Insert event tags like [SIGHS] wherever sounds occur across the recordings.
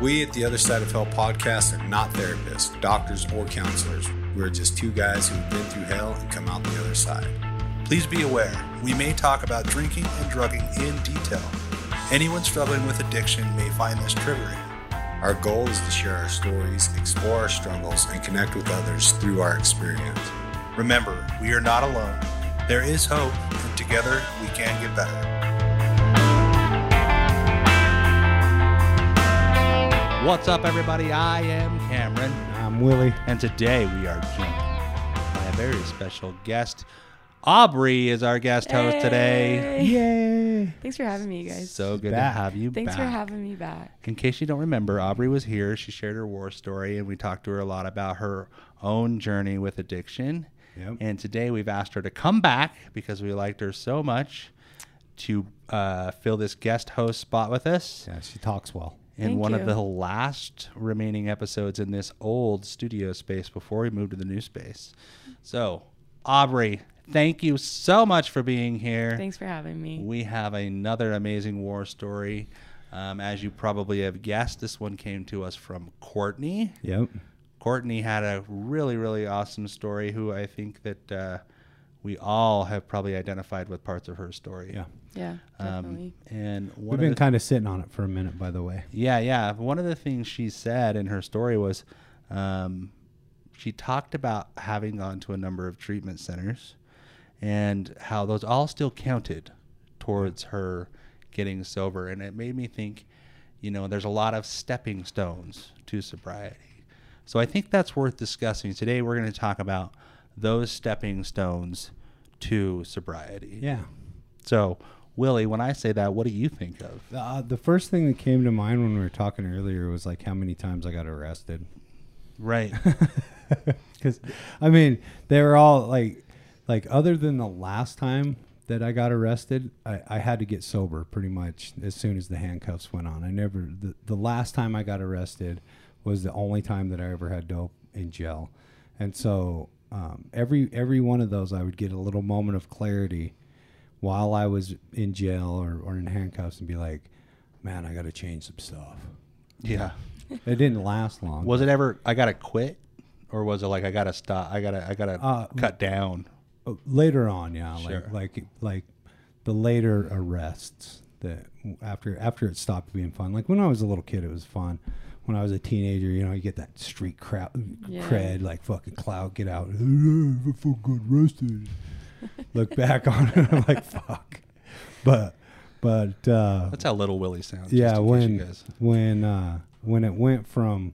We at the Other Side of Hell podcast are not therapists, doctors, or counselors. We're just two guys who've been through hell and come out the other side. Please be aware, we may talk about drinking and drugging in detail. Anyone struggling with addiction may find this triggering. Our goal is to share our stories, explore our struggles, and connect with others through our experience. Remember, we are not alone. There is hope, and together we can get better. What's up, everybody? I am Cameron, I'm Willie. and today we are joined by a very special guest. Aubrey is our guest host today. Yay! Thanks for having me, you guys. So good Back. to have you back. Thanks for having me back. In case you don't remember, Aubrey was here. She shared her war story, and we talked to her a lot about her own journey with addiction. Yep. And today we've asked her to come back because we liked her so much to uh, fill this guest host spot with us. Yeah, she talks well. In Thank one of the last remaining episodes in this old studio space before we moved to the new space. So, Aubrey, thank you so much for being here. Thanks for having me. We have another amazing war story. Um, as you probably have guessed, this one came to us from Courtney. Yep. Courtney had a really, really awesome story. Who I think that uh, we all have probably identified with parts of her story. Yeah. Yeah, Um, definitely. and one We've of been kind of sitting on it for a minute, by the way. Yeah, yeah. One of the things she said in her story was um, she talked about having gone to a number of treatment centers and how those all still counted towards her getting sober. And it made me think, you know, there's a lot of stepping stones to sobriety. So I think that's worth discussing. Today we're going to talk about those stepping stones to sobriety. Yeah. So, Willie, when I say that, what do you think of? Uh, the first thing that came to mind when we were talking earlier was like how many times I got arrested. Right. [LAUGHS] Because, I mean, they were all like, like other than the last time that I got arrested, I, I had to get sober pretty much as soon as the handcuffs went on. I never, the, the last time I got arrested was the only time that I ever had dope in jail. And so um, every every one of those, I would get a little moment of clarity while I was in jail or, or in handcuffs and be like, man, I got to change some stuff. Yeah. It didn't last long. Was it ever I gotta quit, or was it like I gotta stop? I gotta I gotta Uh, cut down. Uh, later on yeah Sure. like like like the later arrests that after after it stopped being fun like when i was a little kid it was fun when i was a teenager you know you get that street crowd Yeah. cred like fucking cloud get out [LAUGHS] I feel good arrested [LAUGHS] look back on it i'm like fuck but but uh That's how little Willie sounds. yeah when you guys. when uh when it went from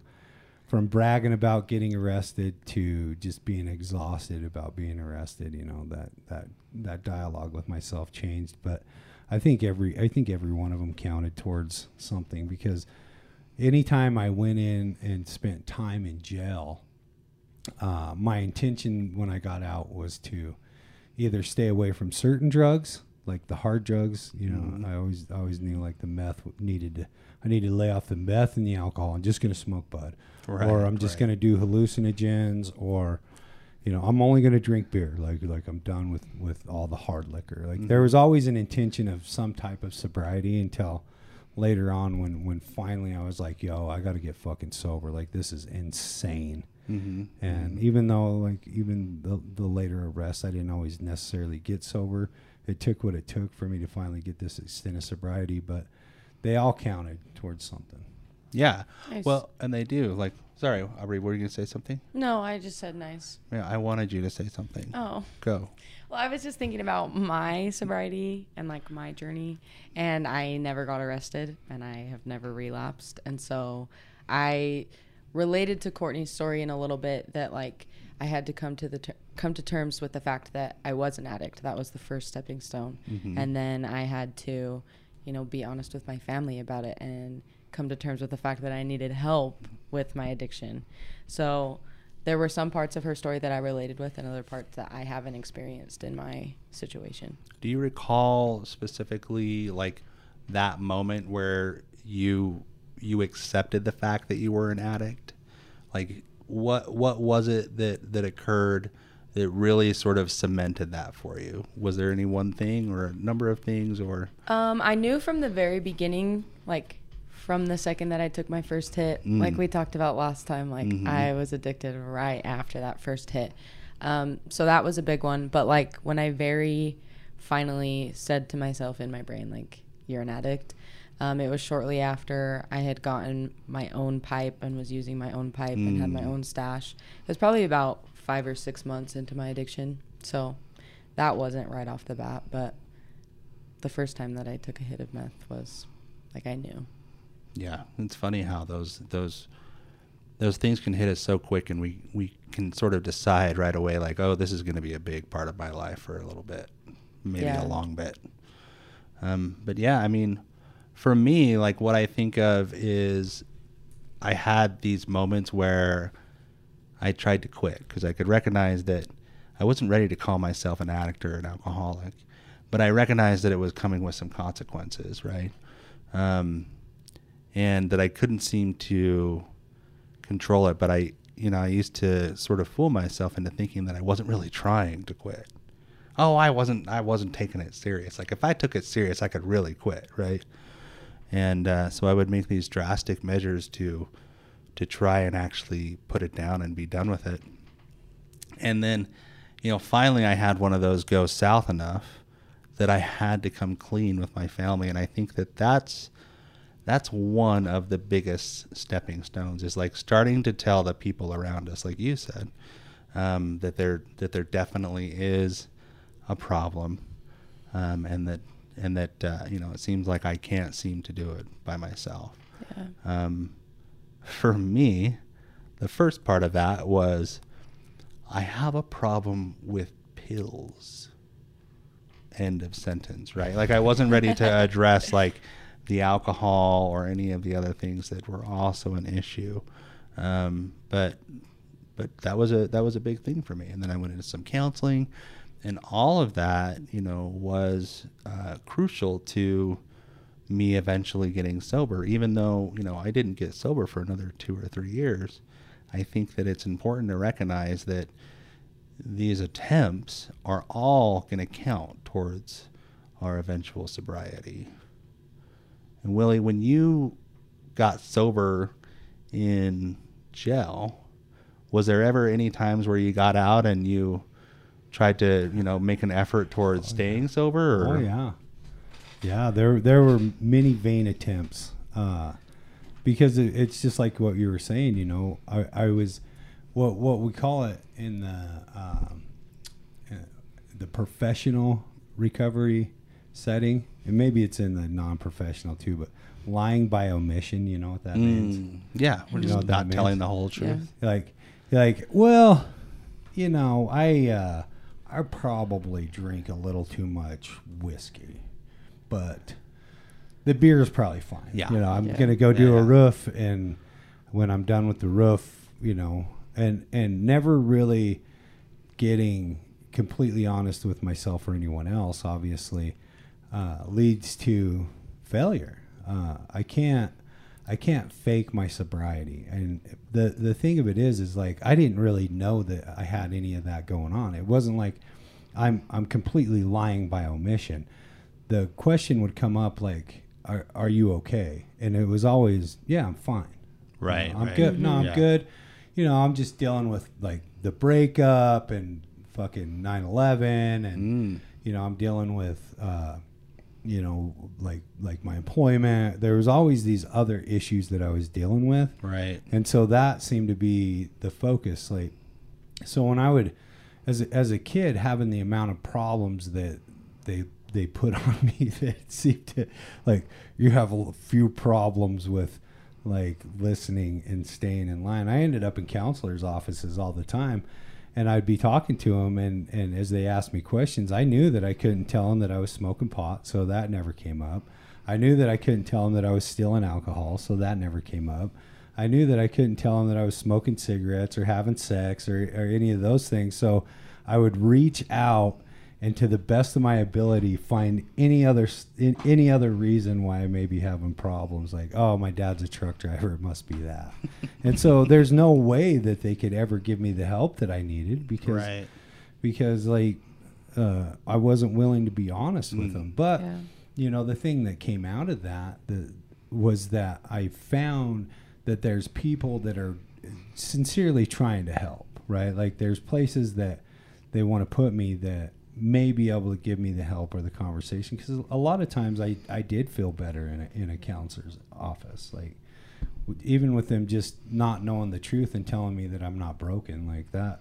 from bragging about getting arrested to just being exhausted about being arrested you know that that that dialogue with myself changed but i think every i think every one of them counted towards something because anytime i went in and spent time in jail uh, my intention when i got out was to either stay away from certain drugs like the hard drugs you know Mhm. i always I always knew like the meth needed to i needed to lay off the meth and the alcohol i'm just going to smoke bud Right, or i'm just right. going to do hallucinogens or you know i'm only going to drink beer like like i'm done with with all the hard liquor like there Mhm. was always an intention of some type of sobriety until later on when when finally i was like yo i got to get fucking sober like this is insane Mm-hmm. and even though like even the, the later arrests i didn't always necessarily get sober it took what it took for me to finally get this extent of sobriety but they all counted towards something yeah. Nice. Well, and they do. Like, sorry, Aubrey, were you gonna say something? no, I just said nice. Yeah, I wanted you to say something. Oh. Go. Well, I was just thinking about my sobriety and like my journey, and I never got arrested, and I have never relapsed, and so I related to Courtney's story in a little bit that like I had to come to the ter- come to terms with the fact that I was an addict. That was the first stepping stone, Mhm. and then I had to, you know, be honest with my family about it and come to terms with the fact that I needed help with my addiction. So there were some parts of her story that I related with and other parts that I haven't experienced in my situation. Do you recall specifically like that moment where you you accepted the fact that you were an addict? Like what what was it that that occurred that really sort of cemented that for you? Was there any one thing or a number of things or Um, I knew from the very beginning, like from the second that I took my first hit, Mm. like we talked about last time, like Mhm. I was addicted right after that first hit. Um, so that was a big one. But like when I very finally said to myself in my brain, like, you're an addict, um, it was shortly after I had gotten my own pipe and was using my own pipe and had my Mm. own stash. It was probably about five or six months into my addiction. So that wasn't right off the bat, but the first time that I took a hit of meth was like I knew. Yeah, it's funny how those those those things can hit us so quick, and we we can sort of decide right away, like, oh, this is going to be a big part of my life for a little bit, maybe Yeah. a long bit. Um, but yeah, I mean, for me, like what I think of is I had these moments where I tried to quit because I could recognize that I wasn't ready to call myself an addict or an alcoholic, but I recognized that it was coming with some consequences, right? Um, and that I couldn't seem to control it. But I, you know, I used to sort of fool myself into thinking that I wasn't really trying to quit. Oh, I wasn't. I wasn't taking it serious. Like if I took it serious, I could really quit, right? And uh, so I would make these drastic measures to to try and actually put it down and be done with it. And then, you know, finally I had one of those go south enough that I had to come clean with my family, and I think that that's that's one of the biggest stepping stones is like starting to tell the people around us, like you said, um, that there that there definitely is a problem, um, and that and that uh, you know it seems like I can't seem to do it by myself. Yeah. Um, for me, the first part of that was I have a problem with pills. End of sentence, right? Like I wasn't ready to [LAUGHS] address like the alcohol or any of the other things that were also an issue. Um, but but that was a that was a big thing for me. And then I went into some counseling, and all of that, you know, was uh, crucial to me eventually getting sober. Even though you know I didn't get sober for another two or three years, I think that it's important to recognize that these attempts are all going to count towards our eventual sobriety. And Willie, when you got sober in jail, was there ever any times where you got out and you tried to, you know, make an effort towards staying sober? Or? Oh yeah, yeah. There there were many vain attempts uh, because it, it's just like what you were saying. You know, I, I was what what we call it in the um, uh, the professional recovery setting, and maybe it's in the non-professional too. But lying by omission, you know what that means? Mm, yeah, we're You just know not telling the whole truth. like like well you know i uh i probably drink a little too much whiskey but the beer is probably fine Yeah. you know i'm Yeah. gonna go do Yeah. a roof and when i'm done with the roof you know and and never really getting completely honest with myself or anyone else obviously uh, leads to failure uh, i can't I can't fake my sobriety. And the the thing of it is is like I didn't really know that I had any of that going on. It wasn't like I'm I'm completely lying by omission. The question would come up like are are you okay? And it was always yeah, I'm fine. You Right, know, I'm right. good. No, I'm Yeah. good. You know, I'm just dealing with like the breakup and fucking 9/11 and Mm. you know, I'm dealing with uh you know, like like my employment. There was always these other issues that I was dealing with, Right. and so that seemed to be the focus. Like, so when I would, as a, as a kid, having the amount of problems that they they put [LAUGHS] on me that seemed to like you have a few problems with like listening and staying in line. I ended up in counselors' offices all the time, and I'd be talking to them, and and as they asked me questions, I knew that I couldn't tell them that I was smoking pot, so that never came up. I knew that I couldn't tell them that I was stealing alcohol, so that never came up. I knew that I couldn't tell them that I was smoking cigarettes or having sex or, or any of those things. So I would reach out and to the best of my ability find any other in, any other reason why I may be having problems like oh my dad's a truck driver it must be that [LAUGHS] and so there's no way that they could ever give me the help that I needed because Right. because like uh, I wasn't willing to be honest with Mm. them but Yeah. you know the thing that came out of that the was that I found that there's people that are sincerely trying to help, right? Like there's places that they want to put me that may be able to give me the help or the conversation because a lot of times I, I did feel better in a, in a counselor's office like even with them just not knowing the truth and telling me that I'm not broken like that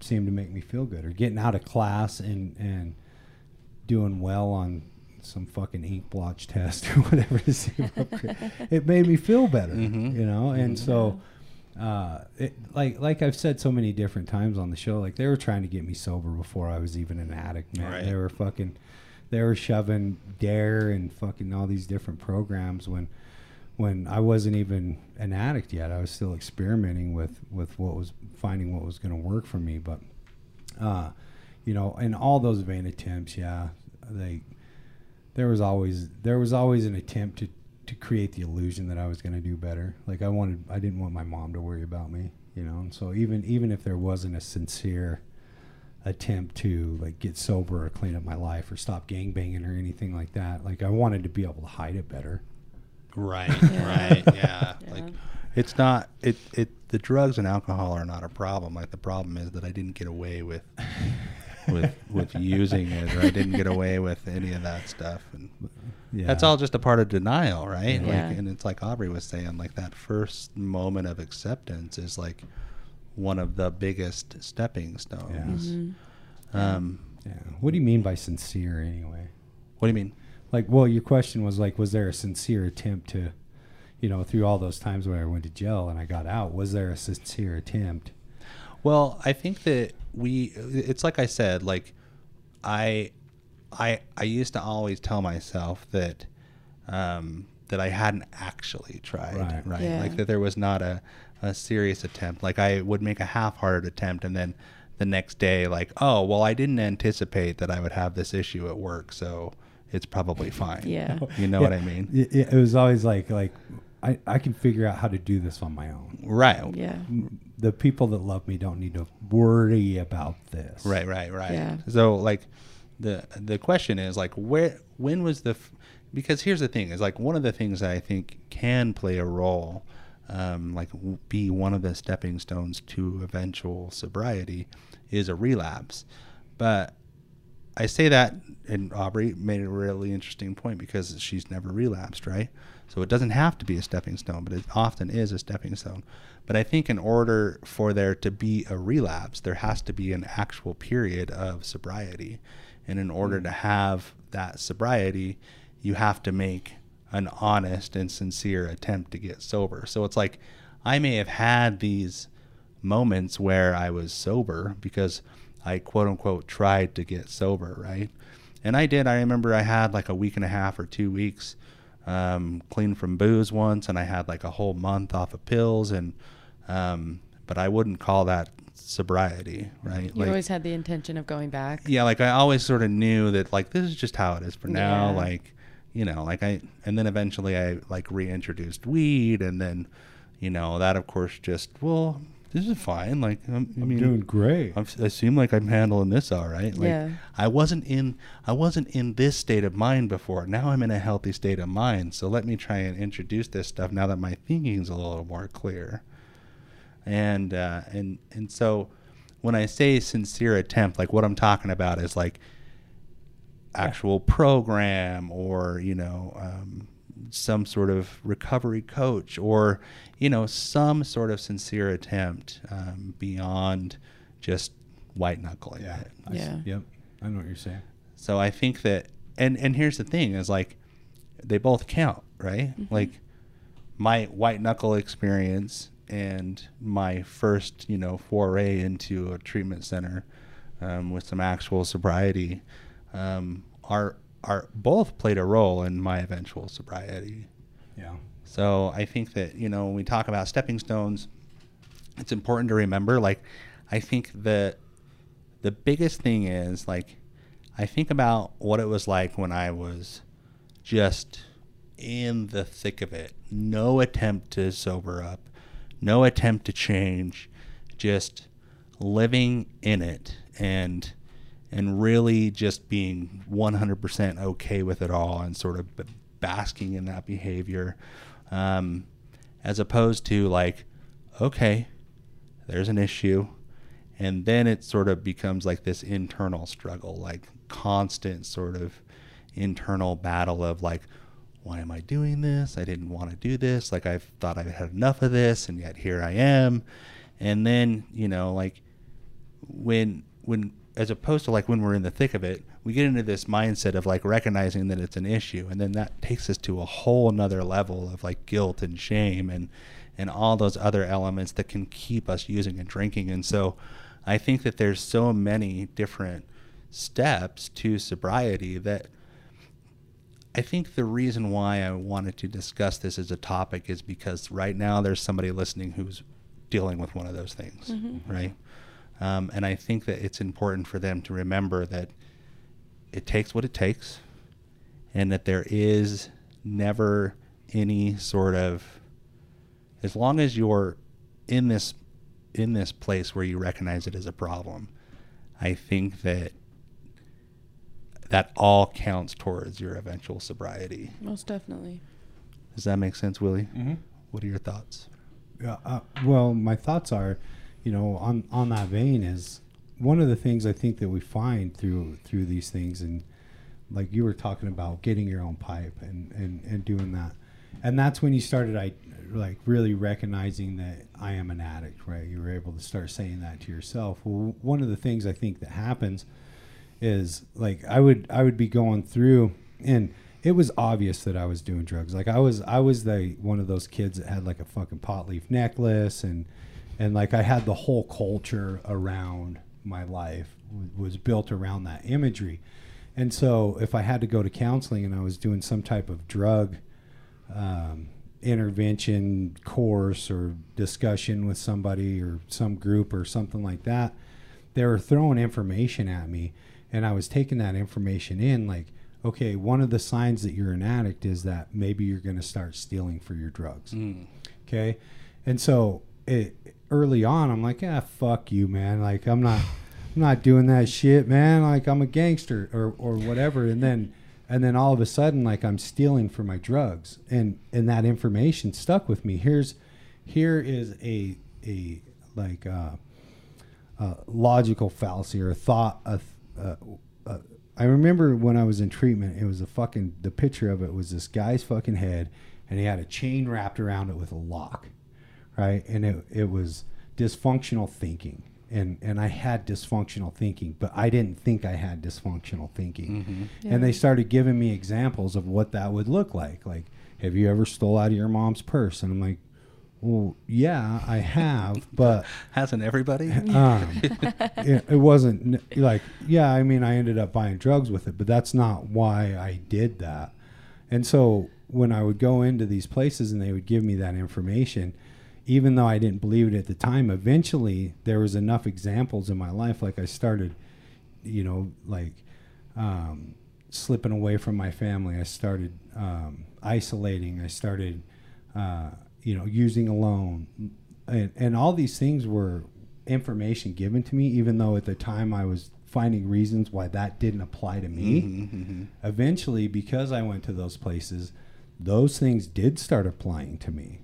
seemed to make me feel good. Or getting out of class and and doing well on some fucking ink blotch [LAUGHS] test or whatever to see [LAUGHS] it made me feel better Mhm. you know? And so uh, it, like like I've said so many different times on the show, like they were trying to get me sober before I was even an addict, man. Right. They were fucking, they were shoving Dare and fucking all these different programs when, when I wasn't even an addict yet. I was still experimenting with with what was finding what was going to work for me, but, uh, you know, in all those vain attempts, yeah, they, there was always there was always an attempt to to create the illusion that I was going to do better. Like I wanted, I didn't want my mom to worry about me, you know. And so even even if there wasn't a sincere attempt to like get sober or clean up my life or stop gang banging or anything like that, like I wanted to be able to hide it better. Right, [LAUGHS] Yeah. right, yeah. Yeah. Like it's not it it the drugs and alcohol are not a problem. Like the problem is that I didn't get away with [LAUGHS] with with using it or I didn't get away with any of that stuff and Yeah, that's all just a part of denial, right? Yeah. Like and it's like Aubrey was saying like that first moment of acceptance is like one of the biggest stepping stones. Mhm. Um Yeah. What do you mean by sincere anyway? what do you mean? Like, well, your question was like, was there a sincere attempt to, you know, through all those times where I went to jail and I got out, was there a sincere attempt? Well, I think that we it's like I said, like I I I used to always tell myself that um that I hadn't actually tried, Right. right? Yeah. Like that there was not a a serious attempt. Like I would make a half-hearted attempt and then the next day like, "Oh, well I didn't anticipate that I would have this issue at work, so it's probably fine." Yeah. [LAUGHS] You know Yeah. what I mean? It, it was always like, like, I, I can figure out how to do this on my own. Right. Yeah. The people that love me don't need to worry about this. Right, right, right. Yeah. So like the the question is like where when was the f- because here's the thing is like one of the things that I think can play a role um, like be one of the stepping stones to eventual sobriety is a relapse. But I say that, and Aubrey made a really interesting point because she's never relapsed, right? So it doesn't have to be a stepping stone, but it often is a stepping stone. But I think in order for there to be a relapse, there has to be an actual period of sobriety. And in order to have that sobriety, you have to make an honest and sincere attempt to get sober. So it's like I may have had these moments where I was sober because I quote unquote tried to get sober, right? And I did. I remember I had like a week and a half or two weeks um, clean from booze once, and I had like a whole month off of pills, and um, but I wouldn't call that sobriety, right? You always had the intention of going back. yeah, like I always sort of knew that like this is just how it is for now. Yeah. Like, you know, like I and then eventually I like reintroduced weed, and then, you know, that of course just well, this is fine. Like I'm, I I'm mean, doing great. I'm, I seem like I'm handling this all right. Like Yeah. I wasn't in I wasn't in this state of mind before. Now I'm in a healthy state of mind. So let me try and introduce this stuff now that my thinking's a little more clear. And uh, and and so when I say sincere attempt, like what I'm talking about is like actual program or you know um, some sort of recovery coach or you know some sort of sincere attempt um, beyond just white knuckling Yeah. it. I Yeah. yep. I know what you're saying. So I think that, and and here's the thing: is like they both count, right? Like my white knuckle experience and my first, you know, foray into a treatment center um, with some actual sobriety um, are are both played a role in my eventual sobriety. Yeah. So I think that you know when we talk about stepping stones, it's important to remember. Like, I think that the biggest thing is like, I think about what it was like when I was just in the thick of it. No attempt to sober up, no attempt to change, just living in it and and really just being 100% okay with it all and sort of basking in that behavior, um, as opposed to like, okay, there's an issue, and then it sort of becomes like this internal struggle, like constant sort of internal battle of like, why am I doing this? I didn't want to do this. Like I thought I had enough of this, and yet here I am. And then you know, like when when as opposed to like when we're in the thick of it, we get into this mindset of like recognizing that it's an issue, and then that takes us to a whole another level of like guilt and shame and and all those other elements that can keep us using and drinking. And so, I think that there's so many different steps to sobriety that I think the reason why I wanted to discuss this as a topic is because right now there's somebody listening who's dealing with one of those things, mm-hmm. right? Um, and I think that it's important for them to remember that it takes what it takes and that there is never any sort of as long as you're in this in this place where you recognize it as a problem i think that that all counts towards your eventual sobriety most definitely does that make sense willie mm-hmm. what are your thoughts yeah uh, well my thoughts are you know, on on that vein is one of the things I think that we find through through these things and like you were talking about getting your own pipe and and and doing that. And that's when you started I like really recognizing that I am an addict, right? You were able to start saying that to yourself. Well, one of the things I think that happens is like I would I would be going through and it was obvious that I was doing drugs. Like I was I was the one of those kids that had like a fucking pot leaf necklace and and like I had the whole culture around my life was built around that imagery. And so if I had to go to counseling and I was doing some type of drug um, intervention course or discussion with somebody or some group or something like that, they were throwing information at me and I was taking that information in like, okay, one of the signs that you're an addict is that maybe you're going to start stealing for your drugs. Mm. Okay. And so it, early on, I'm like, ah, fuck you, man. Like I'm not, I'm not doing that shit, man. Like I'm a gangster or or whatever. And then, and then all of a sudden, like I'm stealing for my drugs, and and that information stuck with me. Here's, here is a a like uh, a logical fallacy or a thought. A, a, a, I remember when I was in treatment, it was a fucking the picture of it was this guy's fucking head, and he had a chain wrapped around it with a lock right? And it, it was dysfunctional thinking. And, and I had dysfunctional thinking, but I didn't think I had dysfunctional thinking. Mm-hmm. Yeah. And they started giving me examples of what that would look like. Like, have you ever stole out of your mom's purse? And I'm like, well, yeah, I have, [LAUGHS] but hasn't everybody? Um, [LAUGHS] it, it, wasn't like, yeah, I mean, I ended up buying drugs with it, but that's not why I did that. And so when I would go into these places and they would give me that information, even though I didn't believe it at the time, eventually there was enough examples in my life. Like I started, you know, like um, slipping away from my family. I started um, isolating. I started, uh, you know, using alone, and, and all these things were information given to me. Even though at the time I was finding reasons why that didn't apply to me. Mm-hmm, mm-hmm. Eventually, because I went to those places, those things did start applying to me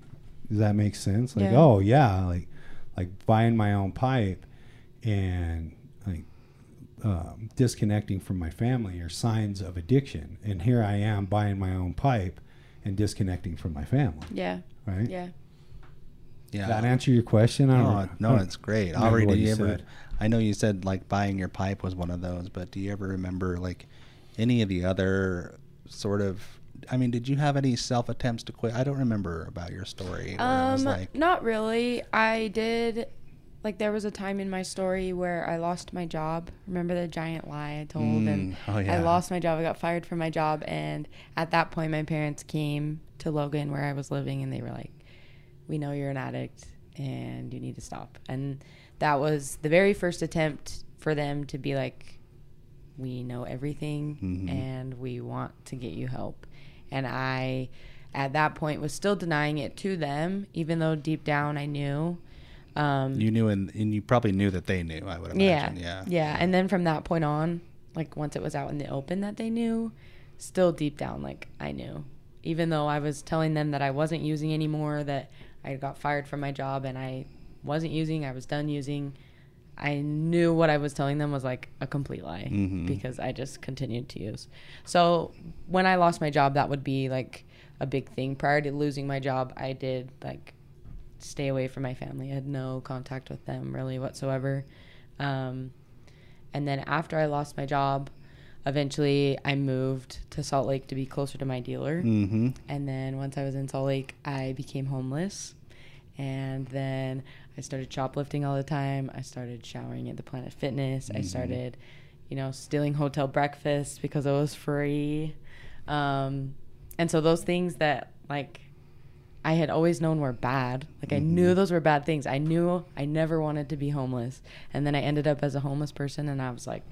does that make sense? Like, yeah. oh yeah, like like buying my own pipe and like um, disconnecting from my family are signs of addiction. And here I am buying my own pipe and disconnecting from my family. Yeah. Right. Yeah. Yeah. Does that answer your question? I don't no, no, it's great. Aubrey, do you ever? Said. I know you said like buying your pipe was one of those, but do you ever remember like any of the other sort of I mean, did you have any self attempts to quit? I don't remember about your story. Um, like, not really. I did. Like there was a time in my story where I lost my job. Remember the giant lie I told, mm, and oh yeah. I lost my job. I got fired from my job, and at that point, my parents came to Logan where I was living, and they were like, "We know you're an addict, and you need to stop." And that was the very first attempt for them to be like, "We know everything, mm-hmm. and we want to get you help." And I, at that point, was still denying it to them, even though deep down I knew. Um, you knew, and, and you probably knew that they knew, I would imagine. Yeah. Yeah. Yeah. And then from that point on, like once it was out in the open that they knew, still deep down, like I knew. even though I was telling them that I wasn't using anymore, that I got fired from my job and I wasn't using, I was done using. I knew what I was telling them was like a complete lie Mhm. because I just continued to use. So when I lost my job, that would be like a big thing. Prior to losing my job, I did like stay away from my family. I had no contact with them really whatsoever. Um, and then after I lost my job, eventually I moved to Salt Lake to be closer to my dealer. Mm-hmm. And then once I was in Salt Lake, I became homeless. And then I started shoplifting all the time. I started showering at the Planet Fitness. I started, you know, stealing hotel breakfast because it was free. Um, and so those things that like I had always known were bad. Like I mm-hmm. knew those were bad things. I knew I never wanted to be homeless. And then I ended up as a homeless person and I was like,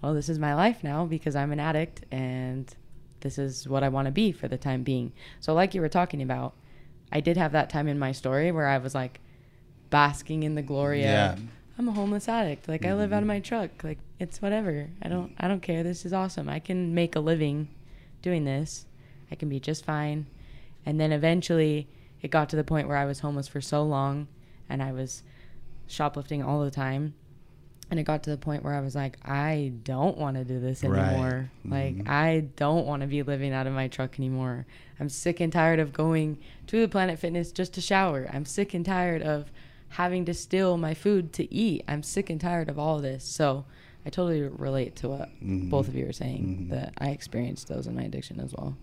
well, this is my life now because I'm an addict and this is what I want to be for the time being. So like you were talking about, I did have that time in my story where I was like basking in the glory Yeah. of I'm a homeless addict. Like I live out of my mm-hmm. truck. Like it's whatever. I don't I don't care. This is awesome. I can make a living doing this. I can be just fine. And then eventually it got to the point where I was homeless for so long and I was shoplifting all the time. And it got to the point where I was like, I don't want to do this Right. anymore. Like, I don't want to be living out of my truck anymore. I'm sick and tired of going to the Planet Fitness just to shower. I'm sick and tired of having to steal my food to eat. I'm sick and tired of all of this. So I totally relate to what Mhm. both of you are saying Mhm. that I experienced those in my addiction as well.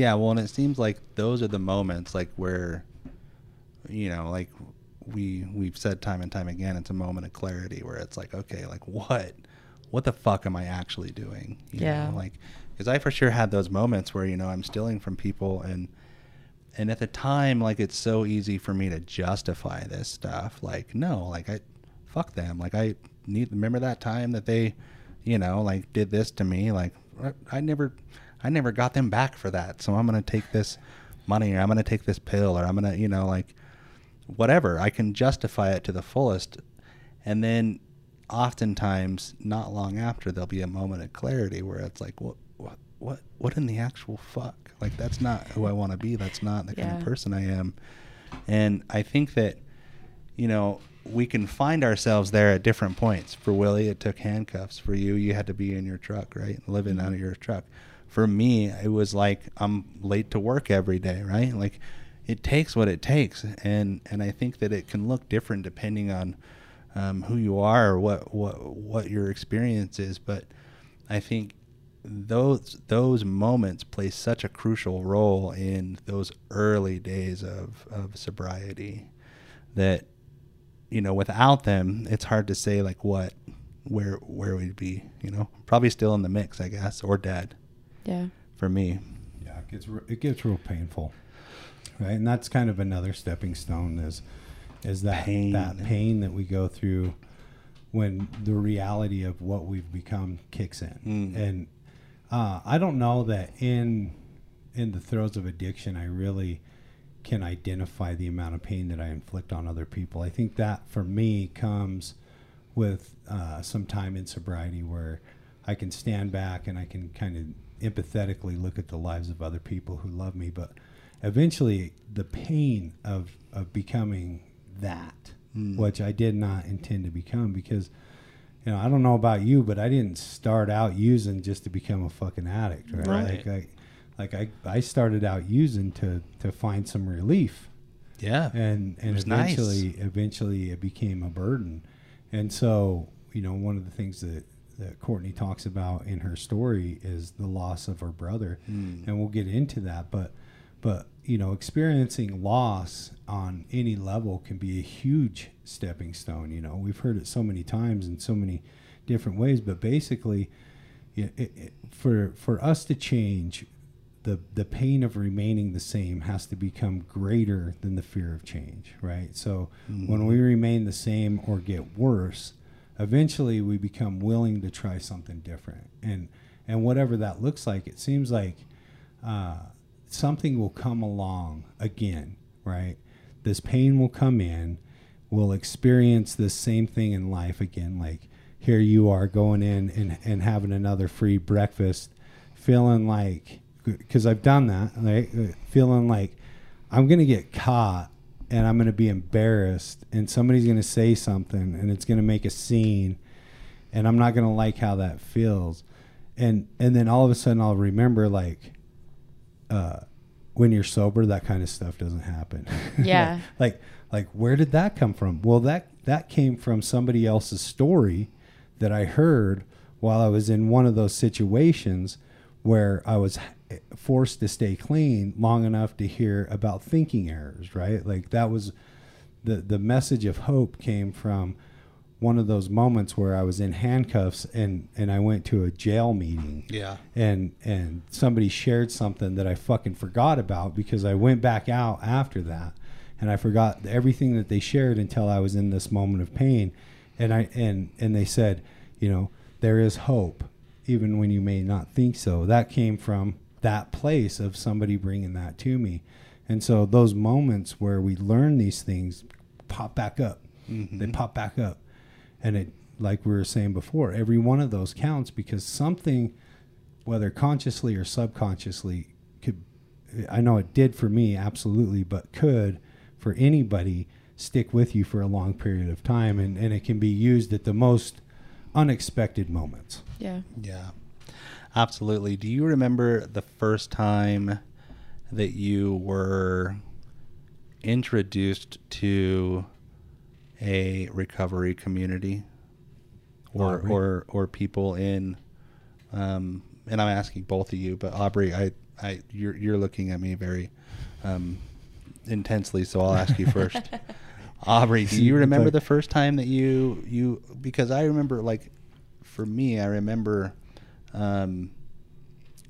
Yeah, well, and it seems like those are the moments like where, you know, like we we've said time and time again, it's a moment of clarity where it's like, okay, like what, what the fuck am I actually doing? You Yeah. know, like, because I for sure had those moments where you know I'm stealing from people and. And at the time, like it's so easy for me to justify this stuff. Like, no, like I, fuck them. Like I need. Remember that time that they, you know, like did this to me. Like I- I never, I never got them back for that. So I'm gonna take this money, or I'm gonna take this pill, or I'm gonna, you know, like whatever. I can justify it to the fullest, and then oftentimes, not long after, there'll be a moment of clarity where it's like, what, what, what, what in the actual fuck? Like that's not who I want to be. That's not the kind of person I am. And I think that, you know, we can find ourselves there at different points. For Willie, it took handcuffs. For you, you had to be in your truck, right? Living mm-hmm. out of your truck. For me, it was like I'm late to work every day, right? Like it takes what it takes, and and I think that it can look different depending on um, who you are or what what what your experience is. But I think those those moments play such a crucial role in those early days of, of sobriety that you know without them it's hard to say like what where where we'd be you know probably still in the mix i guess or dead Yeah. for me Yeah, it gets re- it gets real painful, right? And that's kind of another stepping stone is is that Pain. that pain that we go through when the reality of what we've become kicks in. Mm. And uh, I don't know that in in the throes of addiction, I really can identify the amount of pain that I inflict on other people. I think that for me comes with uh, some time in sobriety where I can stand back and I can kind of empathetically look at the lives of other people who love me. But eventually, the pain of, of becoming that, Mm. which I did not intend to become, because, you know, I don't know about you, but I didn't start out using just to become a fucking addict, right? Right. Like, I, like I, I started out using to, to find some relief yeah and and was nice. eventually eventually it became a burden and so you know one of the things that that Courtney talks about in her story is the loss of her brother. Mm. and we'll get into that but but you know experiencing loss on any level can be a huge stepping stone you know. We've heard it so many times in so many different ways but basically it, it, for for us to change the the pain of remaining the same has to become greater than the fear of change right? So when we remain the same or get worse eventually we become willing to try something different. And and whatever that looks like it seems like uh, something will come along again right? This pain will come in. We'll experience this same thing in life again. Like here you are going in and, and having another free breakfast feeling like because I've done that, like feeling like I'm gonna get caught and I'm gonna be embarrassed, and somebody's gonna say something, and it's gonna make a scene, and I'm not gonna like how that feels, and and then all of a sudden I'll remember like, uh, when you're sober, that kind of stuff doesn't happen. [LAUGHS] Yeah. like like where did that come from? Well, that that came from somebody else's story that I heard while I was in one of those situations where I was forced to stay clean long enough to hear about thinking errors, right? Like that was the the message of hope came from one of those moments where I was in handcuffs and and I went to a jail meeting. Yeah. And and somebody shared something that I fucking forgot about because I went back out after that and I forgot everything that they shared until I was in this moment of pain and I and and they said, you know, there is hope even when you may not think so. That came from that place of somebody bringing that to me. And so those moments where we learn these things pop back up. Mm-hmm. They pop back up. And it like we were saying before, every one of those counts because something whether consciously or subconsciously could I know it did for me absolutely, but could for anybody stick with you for a long period of time and, and it can be used at the most unexpected moments. Yeah. Yeah, absolutely. Do you remember the first time that you were introduced to a recovery community, or Aubrey? or or people in? Um, and I'm asking both of you, but Aubrey, I, I, you're you're looking at me very um, intensely, so I'll ask you [LAUGHS] first. Aubrey, do you remember the first time that you you because I remember like for me, I remember, um,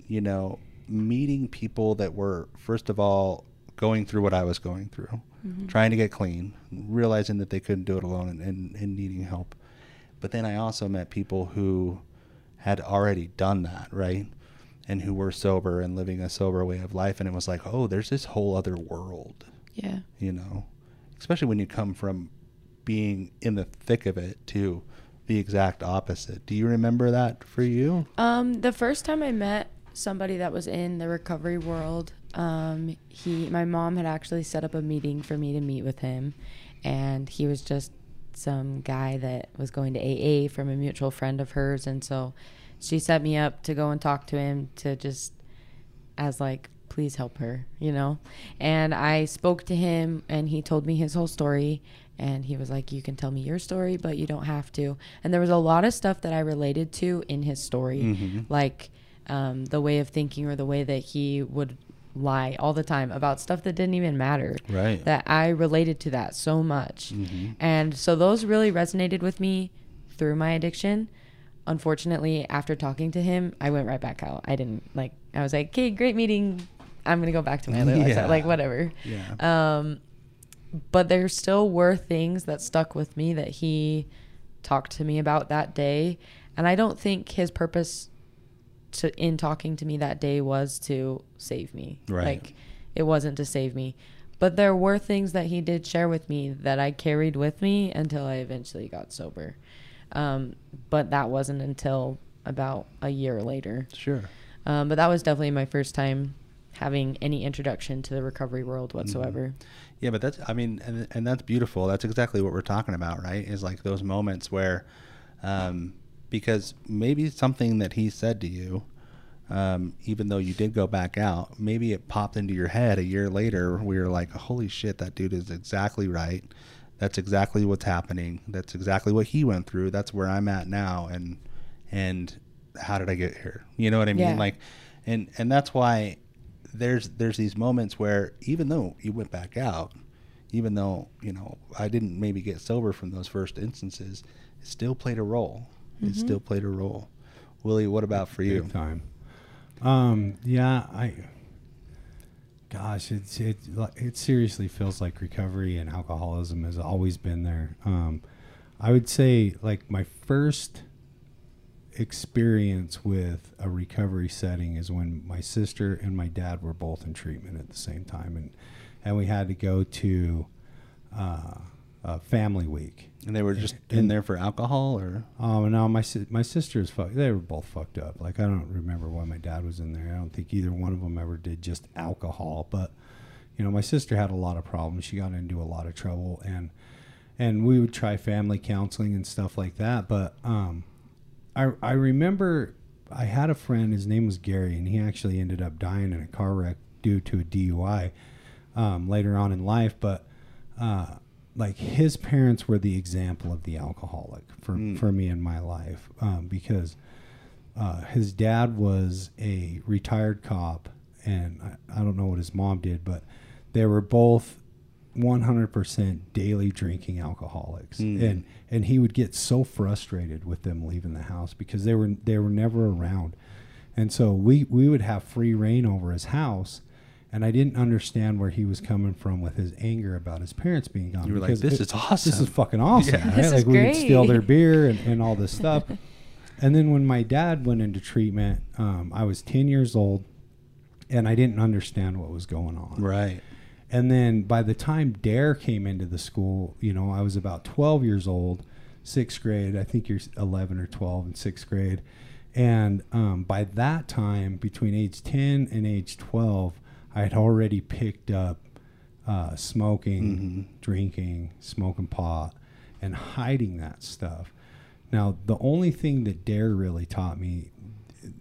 you know, meeting people that were first of all going through what I was going through, trying to get clean, realizing that they couldn't do it alone, and, and, and needing help. But then I also met people who had already done that, right? And who were sober and living a sober way of life, and it was like, oh, there's this whole other world Yeah. you know, especially when you come from being in the thick of it to the exact opposite. Do you remember that for you? Um, the first time I met somebody that was in the recovery world, um, he, my mom had actually set up a meeting for me to meet with him, and he was just some guy that was going to AA from a mutual friend of hers, and so she set me up to go and talk to him to just as like please help her you know? And i spoke to him and he told me his whole story and he was like you can tell me your story but you don't have to. And there was a lot of stuff that i related to in his story like um, the way of thinking or the way that he would lie all the time about stuff that didn't even matter Right. that i related to that so much. And so those really resonated with me through my addiction. Unfortunately after talking to him i went right back out. I didn't like i was like okay great meeting i'm gonna go back to my [LAUGHS] other Yeah. lifestyle like whatever Yeah. um but there still were things that stuck with me that he talked to me about that day and i don't think his purpose to in talking to me that day was to save me Right. like it wasn't to save me but there were things that he did share with me that i carried with me until i eventually got sober um, but that wasn't until about a year later Sure. um, but that was definitely my first time having any introduction to the recovery world whatsoever Yeah, but that's I mean, and and that's beautiful. That's exactly what we're talking about, right? Is like those moments where, um, because maybe something that he said to you, um, even though you did go back out, maybe it popped into your head a year later where you're like, holy shit, that dude is exactly right. That's exactly what's happening. That's exactly what he went through. That's where I'm at now. And and how did I get here? You know what I mean? Yeah. Like, and and that's why there's there's these moments where even though you went back out, even though you know I didn't maybe get sober from those first instances, it still played a role. It still played a role. Willie, what about for you? Big time. Um, yeah, I. Gosh, it's it it seriously feels like recovery and alcoholism has always been there. Um, I would say like my first experience with a recovery setting is when my sister and my dad were both in treatment at the same time, and and we had to go to uh, uh, family week. And they were just in there for alcohol, or Um, and now my si- my sisters fuck. They were both fucked up. Like I don't remember why my dad was in there. I don't think either one of them ever did just alcohol. But you know, my sister had a lot of problems. She got into a lot of trouble, and and we would try family counseling and stuff like that. But um, I I remember I had a friend. His name was Gary, and he actually ended up dying in a car wreck due to a DUI um, later on in life. But uh, like his parents were the example of the alcoholic for for me in my life um, because uh, his dad was a retired cop, and I, I don't know what his mom did, but they were both 100% daily drinking alcoholics, and and he would get so frustrated with them leaving the house because they were they were never around, and so we we would have free rein over his house. And I didn't understand where he was coming from with his anger about his parents being gone. You were like, "This it- is awesome." This is [LAUGHS] fucking awesome, Yeah. right? This is like we would steal their beer and, and all this [LAUGHS] stuff. and then when my dad went into treatment, um, I was 10 years old and I didn't understand what was going on. right? And then by the time Dare came into the school, you know, I was about 12 years old, sixth grade. I think you're 11 or 12 in sixth grade. And um, by that time, between age 10 and age 12, I had already picked up uh, smoking, drinking, smoking pot, and hiding that stuff. Now, the only thing that Dare really taught me,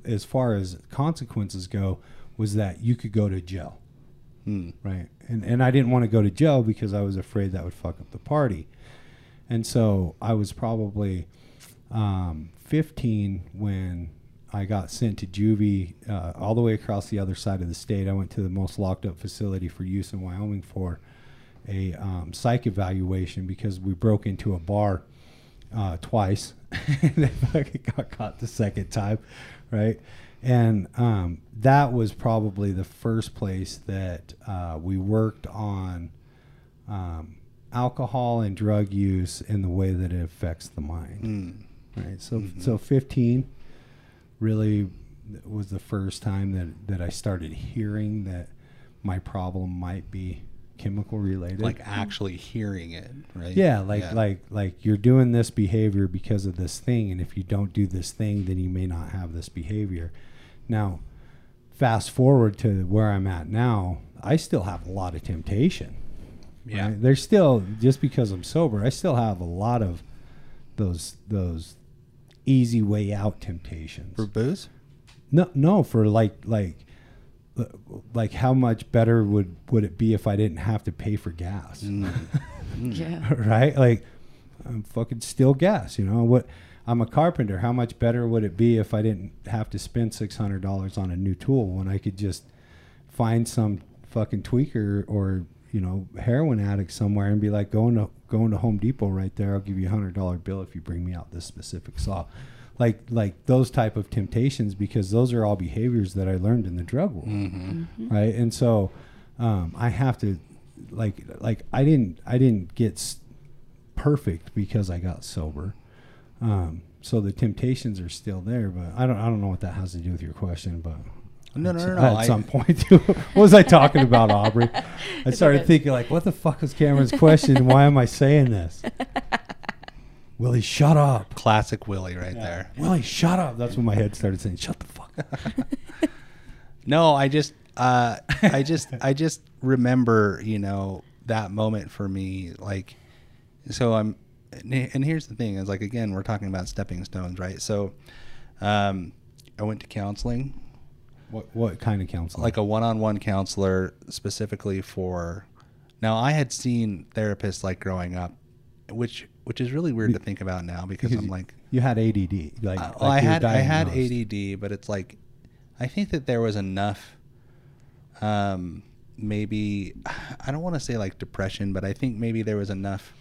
as far as consequences go, was that you could go to jail Hmm. right? And and I didn't want to go to jail because I was afraid that would fuck up the party. And so I was probably um, 15 when I got sent to juvie uh, all the way across the other side of the state. I went to the most locked up facility for use in Wyoming for a um, psych evaluation because we broke into a bar uh, twice. [LAUGHS] and fucking got caught the second time, right? And um, that was probably the first place that uh, we worked on um, alcohol and drug use in the way that it affects the mind. Mm. Right. So so 15 really was the first time that that I started hearing that my problem might be chemical related. Like actually hearing it, right? yeah, like like like you're doing this behavior because of this thing and if you don't do this thing then you may not have this behavior. Now, fast forward to where I'm at now, I still have a lot of temptation. Yeah. right? There's still just because I'm sober, I still have a lot of those those easy way out temptations. for booze. No, no, for like like like how much better would would it be if I didn't have to pay for gas? Mm. [LAUGHS] Mm. Yeah. right? Like I'm fucking still gas, you know. What I'm a carpenter. How much better would it be if I didn't have to spend six hundred dollars on a new tool when I could just find some fucking tweaker or you know heroin addict somewhere and be like going to going to Home Depot right there. I'll give you a hundred dollar bill if you bring me out this specific saw. Like like those type of temptations because those are all behaviors that I learned in the drug world Mm-hmm. right and so um, i have to like like i didn't i didn't get s- perfect because i got sober um, so the temptations are still there but i don't i don't know what that has to do with your question but No, no, no, no. at I- some point [LAUGHS] what was i talking about aubrey? [LAUGHS] I started thinking like what the fuck was cameron's question? Why am i saying this? [LAUGHS] Willie shut up. Classic Willie right there. willie shut up. That's when my head started saying. Shut the fuck up. No, I just, uh, I just, I just remember, you know, that moment for me. Like, so I'm, and here's the thing: is like again, we're talking about stepping stones, right? So, um, I went to counseling, what, what kind of counseling like a one-on-one counselor specifically for. Now, I had seen therapists like growing up, which which is really weird to think about now because, Because I'm like, you had add like, Uh, like I had I had. ADD, but it's like I think that there was enough. Um, maybe [SIGHS] I don't want to say like depression, but I think maybe there was enough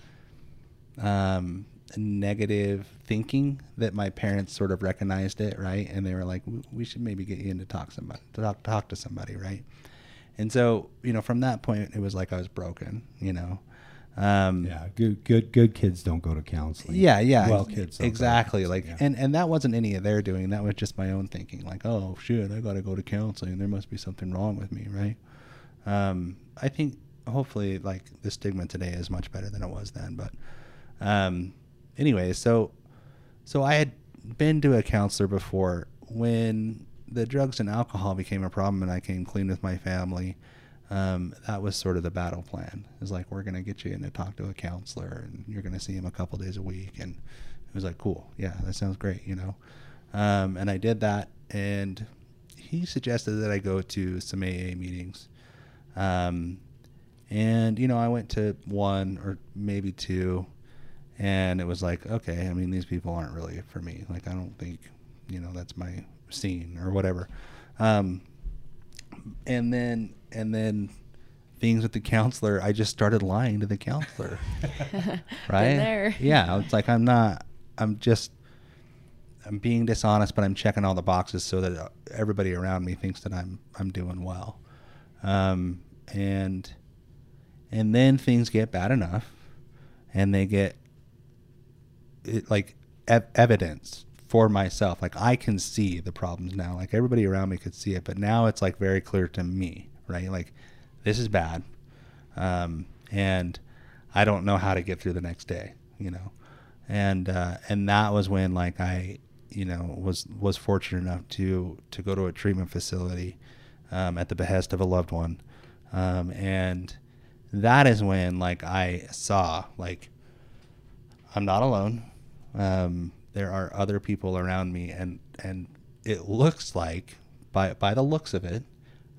um, negative thinking that my parents sort of recognized it, right? And they were like, "We should maybe get you in to talk somebody to talk talk to somebody, right?" And so, you know, from that point, it was like I was broken, you know. Um, Yeah, good, good, good kids don't go to counseling. yeah, yeah. Well, kids don't exactly. Like, yeah. and and that wasn't any of their doing. That was just my own thinking. Like, oh shit, I got to go to counseling. There must be something wrong with me, right? Um, I think hopefully like the stigma today is much better than it was then. But um, anyway, so so I had been to a counselor before when the drugs and alcohol became a problem, and I came clean with my family. Um, that was sort of the battle plan. It was like we're gonna get you in to talk to a counselor, and you're gonna see him a couple days a week. And it was like, cool, yeah, that sounds great, you know. Um, and I did that, and he suggested that I go to some AA meetings. Um, and you know, I went to one or maybe two, and it was like, okay, I mean, these people aren't really for me. Like, I don't think, you know, that's my scene or whatever. Um, and then, and then things with the counselor, I just started lying to the counselor. [LAUGHS] right? there. Yeah. It's like, I'm not, I'm just, I'm being dishonest, but I'm checking all the boxes so that uh, everybody around me thinks that I'm, I'm doing well. Um, and, and then things get bad enough and they get it, like ev- evidence for myself. Like i can see the problems now. Like everybody around me could see it but now it's like very clear to me right? Like this is bad um, and i don't know how to get through the next day you know? And uh, and that was when like i you know was was fortunate enough to to go to a treatment facility um, at the behest of a loved one. Um, and that is when like I saw like I'm not alone. Um, there are other people around me, and and it looks like by by the looks of it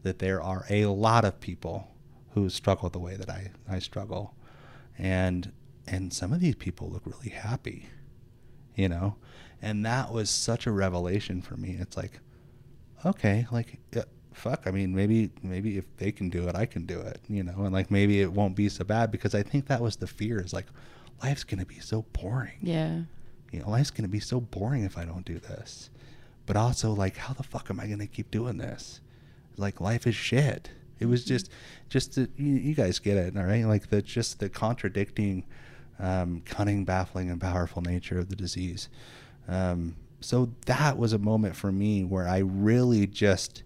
that there are a lot of people who struggle the way that I I struggle, and and some of these people look really happy, you know, and that was such a revelation for me. It's like, okay, like fuck, I mean, maybe maybe if they can do it, I can do it, you know, and like maybe it won't be so bad because I think that was the fear is like life's gonna be so boring. Yeah. You know, life's gonna be so boring if I don't do this. But also like how the fuck am I gonna keep doing this? Like life is shit. It was just just the, you, you guys get it, all right? Like the just the contradicting um, cunning, baffling, and powerful nature of the disease. Um, so that was a moment for me where I really just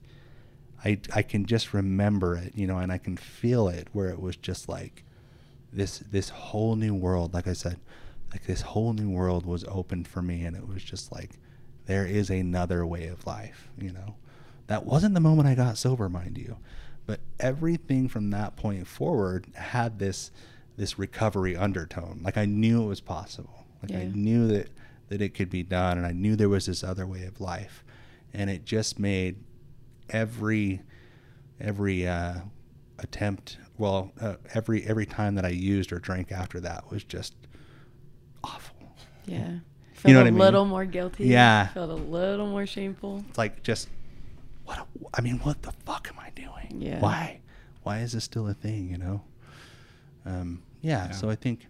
I I can just remember it, you know, and I can feel it where it was just like this this whole new world, like I said, like this whole new world was opened for me and it was just like there is another way of life, you know. That wasn't the moment I got sober, mind you, but everything from that point forward had this this recovery undertone. Like I knew it was possible. Like Yeah. I knew that that it could be done and I knew there was this other way of life. And it just made every every uh, attempt well uh, every every time that I used or drank after that was just awful. Yeah. Felt You know a what I mean? little more guilty. Yeah. Felt a little more shameful. It's like just what I mean what the fuck am I doing? Yeah. Why? Why is this still a thing, you know? Um yeah, Yeah. so I think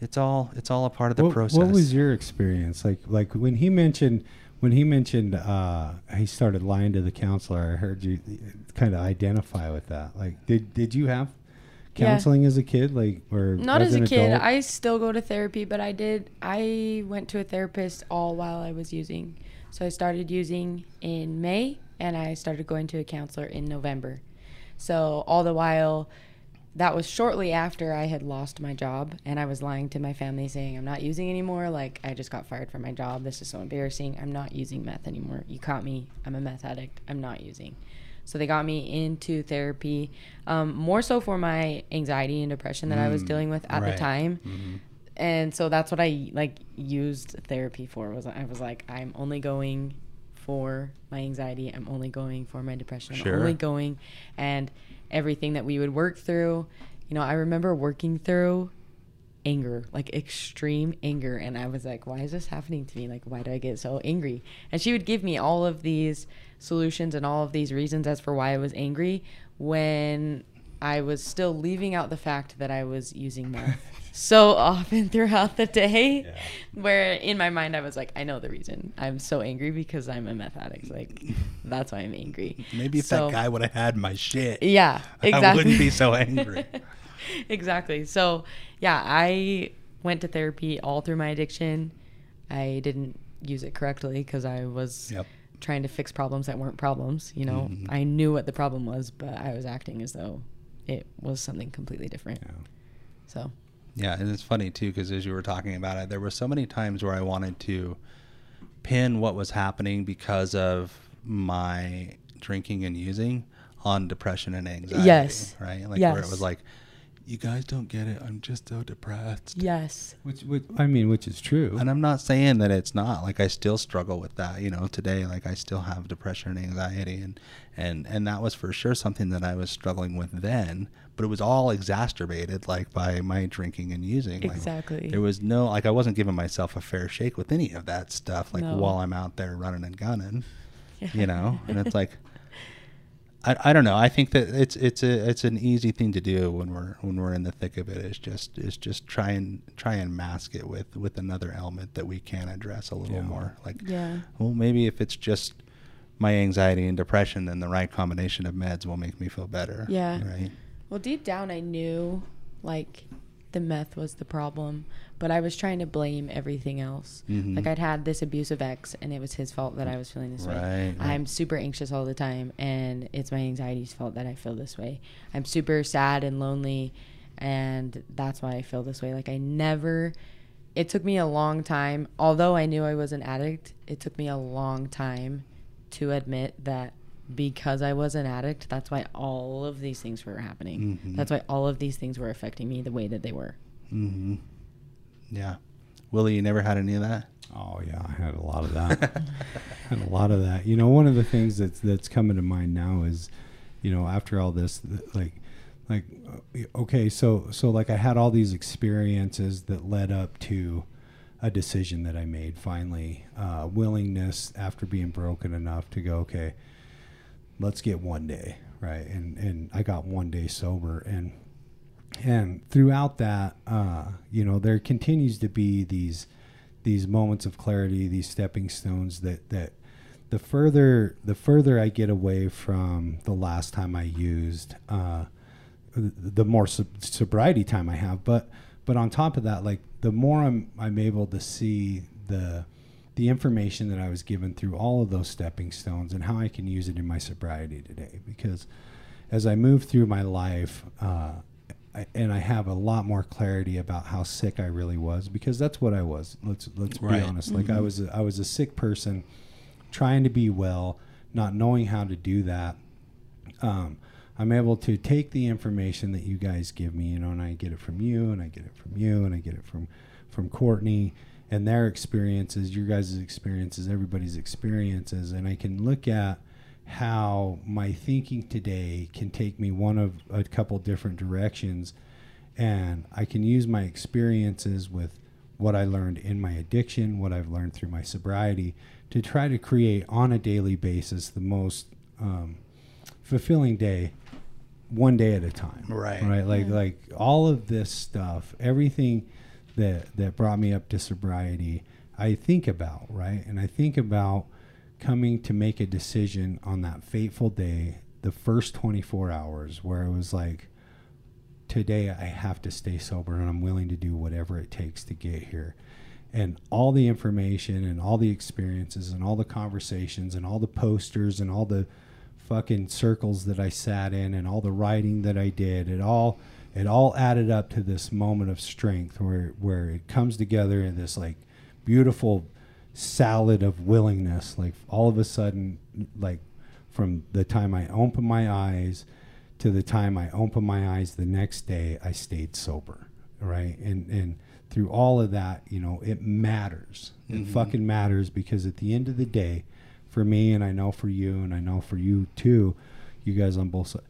it's all it's all a part of the what, process. What was your experience like? Like when he mentioned when he mentioned uh, he started lying to the counselor. I heard you kind of identify with that. Like, did did you have Yeah. counseling as a kid? Like, or Not as, an a kid. adult? I still go to therapy, but I did. I went to a therapist all while I was using. So I started using in May, and I started going to a counselor in November. So all the while, that was shortly after I had lost my job, and I was lying to my family saying I'm not using anymore. Like I just got fired from my job. This is so embarrassing. I'm not using meth anymore. You caught me. I'm a meth addict. I'm not using. So they got me into therapy, um, more so for my anxiety and depression that I was Mm, dealing with at right. the time. Mhm. And so that's what I like used therapy for. Was I was like I'm only going for my anxiety. I'm only going for my depression. Sure. I'm only going and everything that we would work through. You know, I remember working through anger, like extreme anger. And I was like, why is this happening to me? Like, why do I get so angry? And she would give me all of these solutions and all of these reasons as for why I was angry when I was still leaving out the fact that I was using meth [LAUGHS] so often throughout the day. Where in my mind, I was like, I know the reason. I'm so angry because I'm a meth addict. Like, that's why I'm angry. Maybe if So- that guy would have had my shit, Yeah, exactly. [LAUGHS] I wouldn't be so angry. [LAUGHS] exactly. So, yeah, I went to therapy all through my addiction. I didn't use it correctly because I was Yep. trying to fix problems that weren't problems. You know, Mhm. I knew what the problem was, but I was acting as though it was something completely different. Yeah. So Yeah, and it's funny too because as you were talking about it, there were so many times where I wanted to pin what was happening because of my drinking and using on depression and anxiety. Yes. Right. Like where it was like, you guys don't get it. I'm just so depressed. yes, Which, which I mean, which is true. And I'm not saying that it's not. Like I still struggle with that, you know, today. Like I still have depression and anxiety and and and that was for sure something that I was struggling with then, but it was all exacerbated like by my drinking and using. Like, exactly. there was no like I wasn't giving myself a fair shake with any of that stuff like No. while I'm out there running and gunning, you know. And it's like [LAUGHS] I, I don't know. I think that it's it's a it's an easy thing to do when we're when we're in the thick of it. Is just is just try and try and mask it with with another element that we can address a little Yeah. more. Like, yeah. well, maybe if it's just my anxiety and depression, then the right combination of meds will make me feel better. Yeah. Right. Well, deep down, I knew like the meth was the problem, but I was trying to blame everything else. Mhm. Like I'd had this abusive ex, and it was his fault that I was feeling this way. Right, right. I'm super anxious all the time, and it's my anxiety's fault that I feel this way. I'm super sad and lonely, and that's why I feel this way. Like I never. It took me a long time, although I knew I was an addict. It took me a long time to admit that because I was an addict, that's why all of these things were happening. Mhm. That's why all of these things were affecting me the way that they were. Mm-hmm. Yeah. Willie, you never had any of that? Oh yeah, I had a lot of that. [LAUGHS] had a lot of that. You know, one of the things that's that's coming to mind now is, you know, after all this, like, like, uh, okay, so so like I had all these experiences that led up to a decision that I made. Finally, uh, willingness after being broken enough to go, okay, let's get one day right, and and I got one day sober and and throughout that uh, you know there continues to be these these moments of clarity these stepping stones that that the further the further I get away from the last time I used uh, the more sob- sobriety time I have. But but on top of that like the more I'm I'm able to see the the information that I was given through all of those stepping stones and how I can use it in my sobriety today. Because as I move through my life uh, I, and I have a lot more clarity about how sick I really was because that's what I was. Let's let's Right. be honest. Like I was a, I was a sick person trying to be well, not knowing how to do that. Um, I'm able to take the information that you guys give me, you know, and I get it from you, and I get it from you, and I get it from from Courtney and their experiences, your guys' experiences, everybody's experiences, and I can look at how my thinking today can take me one of a couple different directions. And I can use my experiences with what I learned in my addiction, what I've learned through my sobriety to try to create on a daily basis the most um, fulfilling day one day at a time. Right. right? Like like all of this stuff everything that that brought me up to sobriety i think about right? And i think about coming to make a decision on that fateful day the first 24 hours where it was like today i have to stay sober and i'm willing to do whatever it takes to get here. And all the information and all the experiences and all the conversations and all the posters and all the fucking circles that I sat in and all the writing that I did it all it all added up to this moment of strength where where it comes together in this like beautiful salad of willingness like all of a sudden like from the time I open my eyes to the time I open my eyes the next day I stayed sober right? And and through all of that you know it matters. It mm-hmm. fucking matters because at the end of the day for me and I know for you and I know for you too you guys on both sides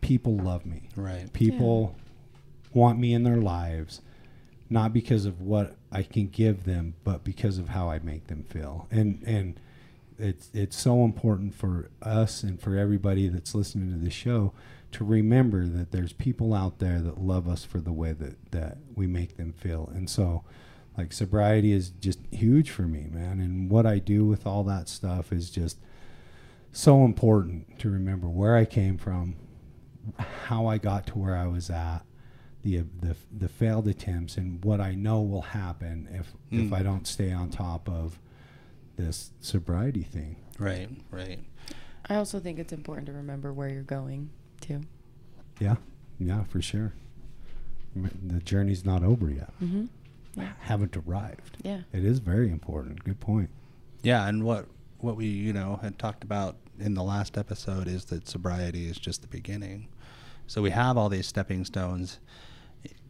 people love me. Right. people want me in their lives not because of what I can give them but because of how I make them feel. And and it's it's so important for us and for everybody that's listening to the show to remember that there's people out there that love us for the way that that we make them feel. And so like sobriety is just huge for me man. And what I do with all that stuff is just so important to remember where I came from how I got to where I was at, the the the failed attempts, and what I know will happen if if Mm. I don't stay on top of this sobriety thing. Right. Right. I also think it's important to remember where you're going too. Yeah, yeah, for sure. The journey's not over yet. Mhm. Yeah. Haven't arrived. Yeah. It is very important. Good point. Yeah, and what what we you know had talked about in the last episode is that sobriety is just the beginning. So we have all these stepping stones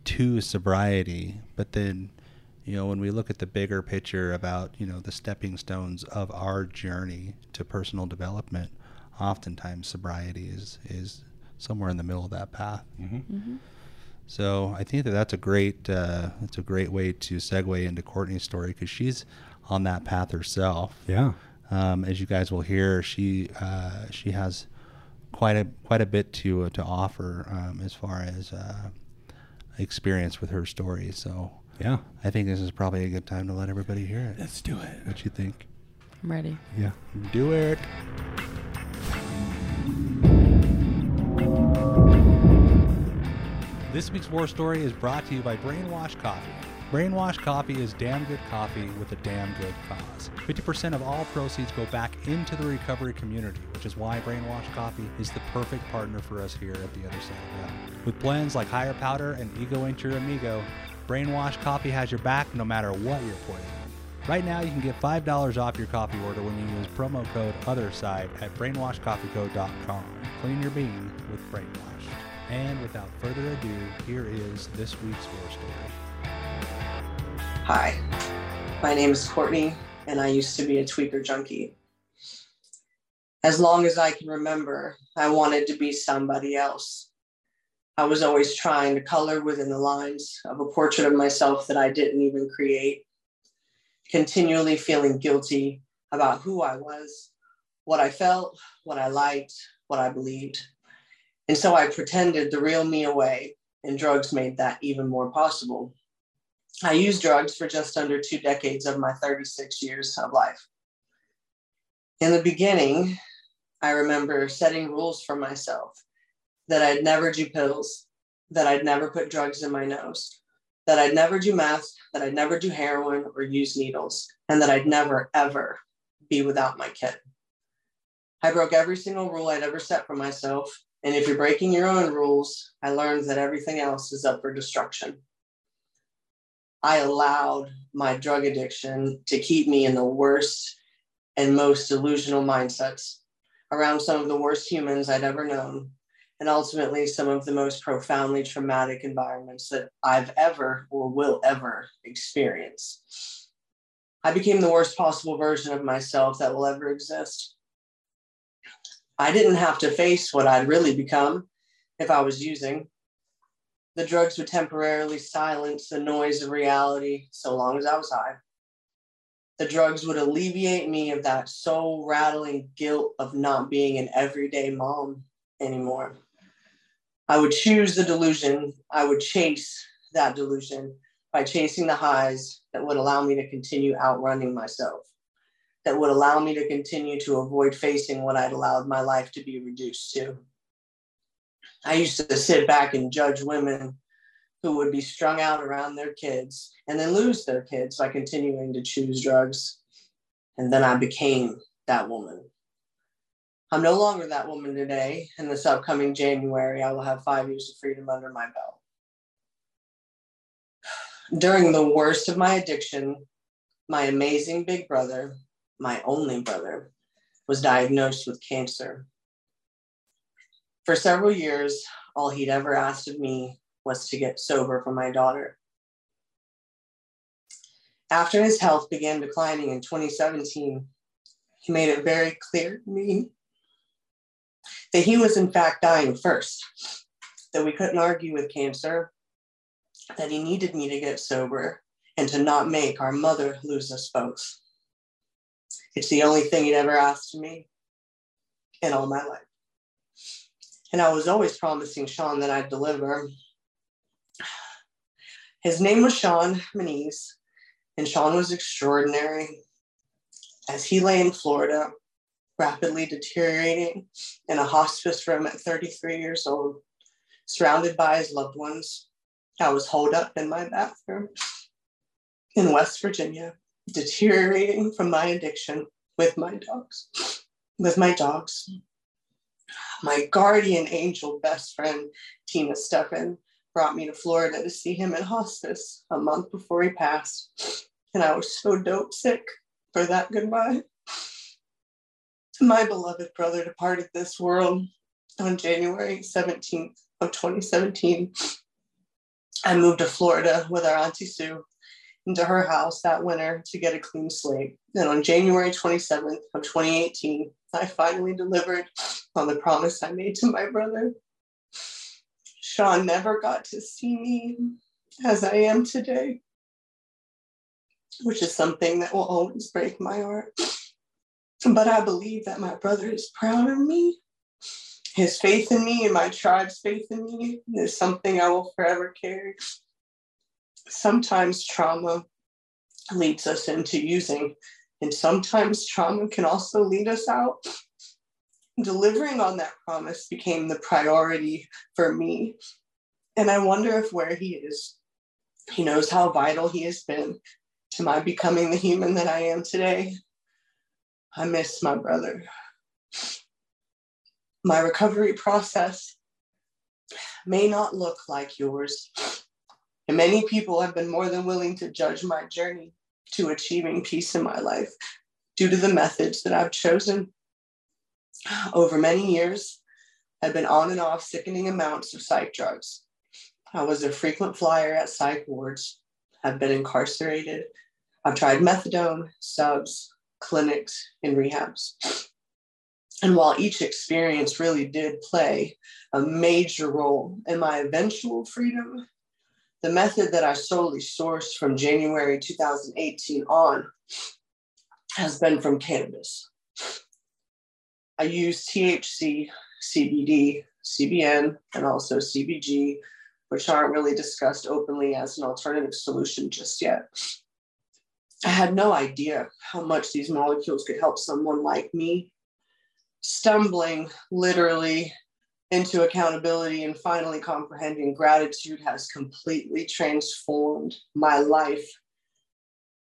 to sobriety, but then you know when we look at the bigger picture about you know the stepping stones of our journey to personal development, oftentimes sobriety is is somewhere in the middle of that path. Mm-hmm. So I think that that's a great uh, that's a great way to segue into Courtney's story because she's on that path herself. Yeah. Um, as you guys will hear, she uh, she has quite a quite a bit to uh, to offer um, as far as uh, experience with her story. So Yeah. I think this is probably a good time to let everybody hear it. Let's do it. What you think? I'm ready. Yeah. Do it. This week's war story is brought to you by Brainwash Coffee. Brainwash Coffee is damn good coffee with a damn good cause. 50% of all proceeds go back into the recovery community, which is why Brainwash Coffee is the perfect partner for us here at the other side of that. With blends like Higher Powder and Ego Ain't Your Amigo, Brainwash Coffee has your back no matter what you're pointing. Right now, you can get $5 off your coffee order when you use promo code OTHERSIDE at brainwashcoffeeco.com. Clean your bean with Brainwash. And without further ado, here is this week's war story. Hi, my name is Courtney, and I used to be a tweaker junkie. As long as I can remember, I wanted to be somebody else. I was always trying to color within the lines of a portrait of myself that I didn't even create, continually feeling guilty about who I was, what I felt, what I liked, what I believed. And so I pretended the real me away, and drugs made that even more possible. I used drugs for just under two decades of my 36 years of life. In the beginning, I remember setting rules for myself that I'd never do pills, that I'd never put drugs in my nose, that I'd never do meth, that I'd never do heroin or use needles, and that I'd never, ever be without my kid. I broke every single rule I'd ever set for myself. And if you're breaking your own rules, I learned that everything else is up for destruction. I allowed my drug addiction to keep me in the worst and most delusional mindsets around some of the worst humans I'd ever known, and ultimately some of the most profoundly traumatic environments that I've ever or will ever experience. I became the worst possible version of myself that will ever exist. I didn't have to face what I'd really become if I was using the drugs would temporarily silence the noise of reality so long as I was high. The drugs would alleviate me of that soul rattling guilt of not being an everyday mom anymore. I would choose the delusion, I would chase that delusion by chasing the highs that would allow me to continue outrunning myself, that would allow me to continue to avoid facing what I'd allowed my life to be reduced to. I used to sit back and judge women who would be strung out around their kids and then lose their kids by continuing to choose drugs. And then I became that woman. I'm no longer that woman today. And this upcoming January, I will have five years of freedom under my belt. During the worst of my addiction, my amazing big brother, my only brother, was diagnosed with cancer. For several years, all he'd ever asked of me was to get sober for my daughter. After his health began declining in 2017, he made it very clear to me that he was, in fact, dying first, that we couldn't argue with cancer, that he needed me to get sober and to not make our mother lose us both. It's the only thing he'd ever asked of me in all my life. And I was always promising Sean that I'd deliver. His name was Sean Moniz, and Sean was extraordinary. As he lay in Florida, rapidly deteriorating in a hospice room at 33 years old, surrounded by his loved ones, I was holed up in my bathroom in West Virginia, deteriorating from my addiction with my dogs. With my dogs. My guardian angel best friend, Tina Steffen, brought me to Florida to see him in hospice a month before he passed. And I was so dope sick for that goodbye. My beloved brother departed this world on January 17th of 2017. I moved to Florida with our Auntie Sue into her house that winter to get a clean slate. And on January 27th of 2018, I finally delivered on the promise I made to my brother. Sean never got to see me as I am today, which is something that will always break my heart. But I believe that my brother is proud of me. His faith in me and my tribe's faith in me is something I will forever carry. Sometimes trauma leads us into using, and sometimes trauma can also lead us out delivering on that promise became the priority for me. And I wonder if where he is, he knows how vital he has been to my becoming the human that I am today. I miss my brother. My recovery process may not look like yours. And many people have been more than willing to judge my journey to achieving peace in my life due to the methods that I've chosen over many years, I've been on and off sickening amounts of psych drugs. I was a frequent flyer at psych wards. I've been incarcerated. I've tried methadone, subs, clinics, and rehabs. And while each experience really did play a major role in my eventual freedom, the method that I solely sourced from January 2018 on has been from cannabis. I use THC, CBD, CBN, and also CBG, which aren't really discussed openly as an alternative solution just yet. I had no idea how much these molecules could help someone like me, stumbling literally into accountability and finally comprehending gratitude has completely transformed my life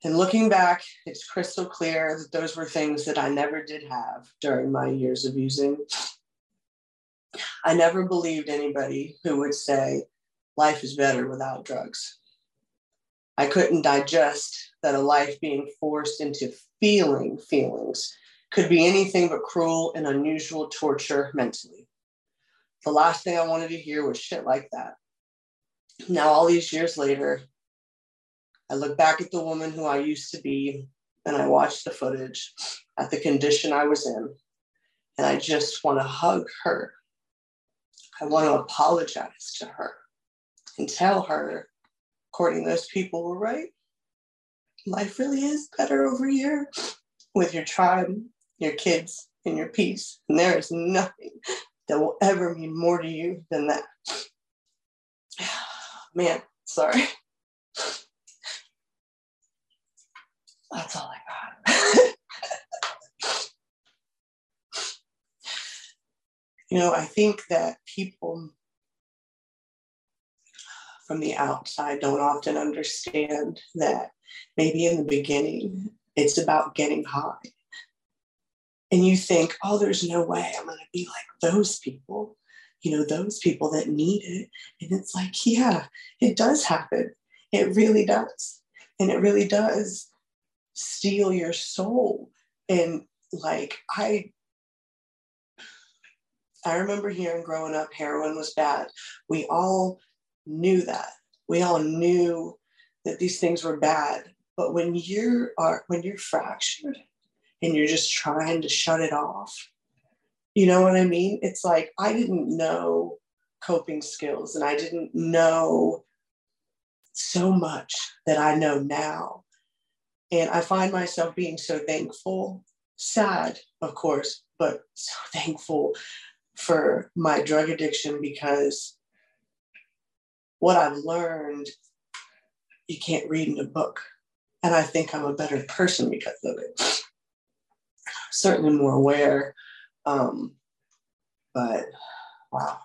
and looking back, it's crystal clear that those were things that I never did have during my years of using. I never believed anybody who would say life is better without drugs. I couldn't digest that a life being forced into feeling feelings could be anything but cruel and unusual torture mentally. The last thing I wanted to hear was shit like that. Now, all these years later, I look back at the woman who I used to be and I watch the footage at the condition I was in. And I just want to hug her. I want to apologize to her and tell her, Courtney, those people were right. Life really is better over here with your tribe, your kids, and your peace. And there is nothing that will ever mean more to you than that. [SIGHS] Man, sorry. That's all I got. [LAUGHS] you know, I think that people from the outside don't often understand that maybe in the beginning it's about getting high. And you think, oh, there's no way I'm going to be like those people, you know, those people that need it. And it's like, yeah, it does happen. It really does. And it really does steal your soul. And like I I remember hearing growing up heroin was bad. We all knew that. We all knew that these things were bad. But when you are when you're fractured and you're just trying to shut it off, you know what I mean? It's like I didn't know coping skills and I didn't know so much that I know now. And I find myself being so thankful, sad, of course, but so [LAUGHS] thankful for my drug addiction because what I've learned, you can't read in a book. And I think I'm a better person because of it. Certainly more aware. Um, but wow,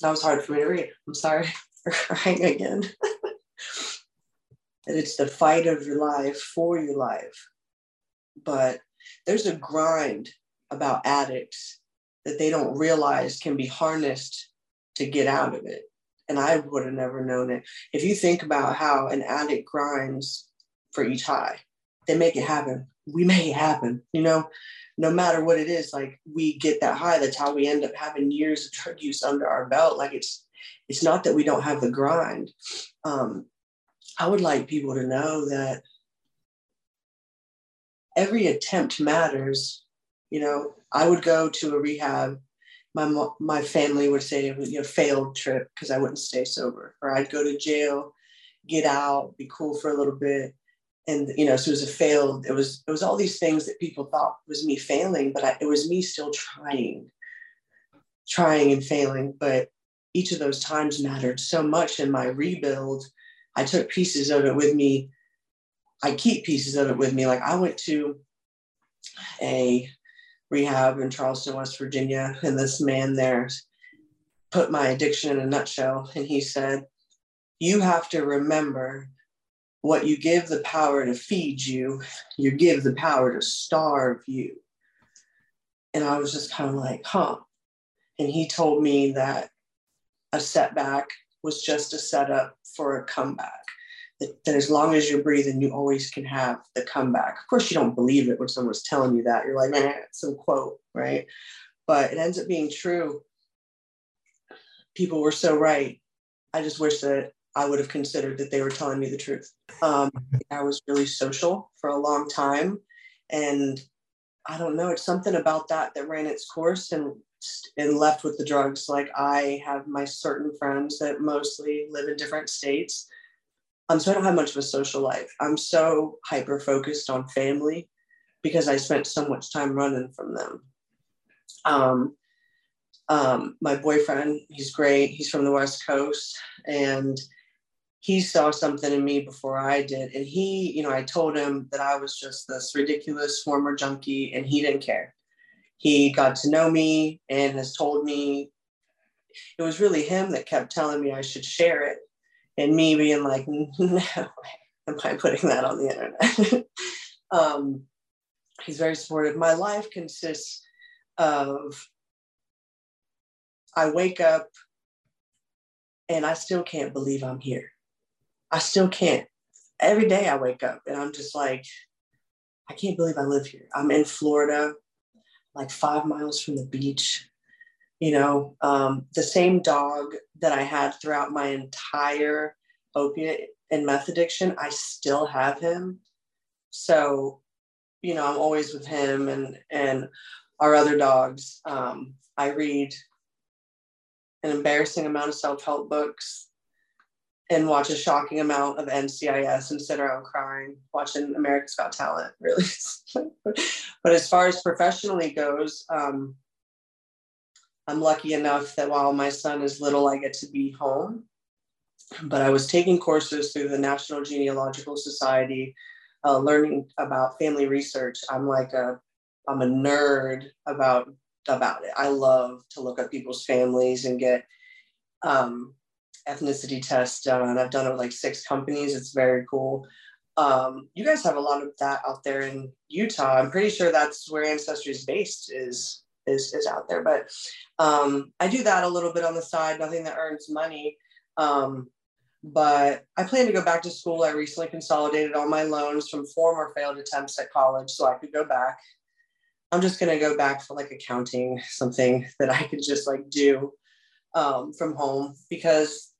that was hard for me to read. I'm sorry [LAUGHS] for crying again. [LAUGHS] that it's the fight of your life for your life. But there's a grind about addicts that they don't realize can be harnessed to get out of it. And I would have never known it. If you think about how an addict grinds for each high, they make it happen. We make it happen, you know, no matter what it is, like we get that high. That's how we end up having years of drug use under our belt. Like it's it's not that we don't have the grind. Um, I would like people to know that every attempt matters. You know, I would go to a rehab. My my family would say it was a failed trip because I wouldn't stay sober, or I'd go to jail, get out, be cool for a little bit, and you know, so it was a failed. It was it was all these things that people thought was me failing, but I, it was me still trying, trying and failing. But each of those times mattered so much in my rebuild. I took pieces of it with me. I keep pieces of it with me. Like I went to a rehab in Charleston, West Virginia, and this man there put my addiction in a nutshell. And he said, You have to remember what you give the power to feed you, you give the power to starve you. And I was just kind of like, huh. And he told me that a setback was just a setup for a comeback. That, that, as long as you're breathing, you always can have the comeback. Of course, you don't believe it when someone's telling you that. You're like, man, some quote, right? But it ends up being true. People were so right. I just wish that I would have considered that they were telling me the truth. Um, I was really social for a long time. And I don't know, it's something about that that ran its course. And and left with the drugs. Like I have my certain friends that mostly live in different states. Um, so I don't have much of a social life. I'm so hyper focused on family because I spent so much time running from them. Um, um, my boyfriend, he's great. He's from the West Coast and he saw something in me before I did. And he, you know, I told him that I was just this ridiculous former junkie and he didn't care he got to know me and has told me it was really him that kept telling me I should share it, and me being like, [LAUGHS] no am I putting that on the internet? [LAUGHS] um, he's very supportive. My life consists of I wake up and I still can't believe I'm here. I still can't. Every day I wake up and I'm just like, I can't believe I live here. I'm in Florida like five miles from the beach. You know, um, the same dog that I had throughout my entire opiate and meth addiction, I still have him. So, you know, I'm always with him and and our other dogs. Um, I read an embarrassing amount of self-help books and watch a shocking amount of NCIS and sit around crying watching America's Got Talent, [LAUGHS] really. but as far as professionally goes, um, I'm lucky enough that while my son is little, I get to be home. But I was taking courses through the National Genealogical Society, uh, learning about family research. I'm like a, I'm a nerd about about it. I love to look at people's families and get um, ethnicity test done. I've done it with like six companies. It's very cool. Um, you guys have a lot of that out there in Utah. I'm pretty sure that's where Ancestry is based is is is out there. But um, I do that a little bit on the side. Nothing that earns money. Um, but I plan to go back to school. I recently consolidated all my loans from former failed attempts at college so I could go back. I'm just gonna go back for like accounting, something that I could just like do um, from home because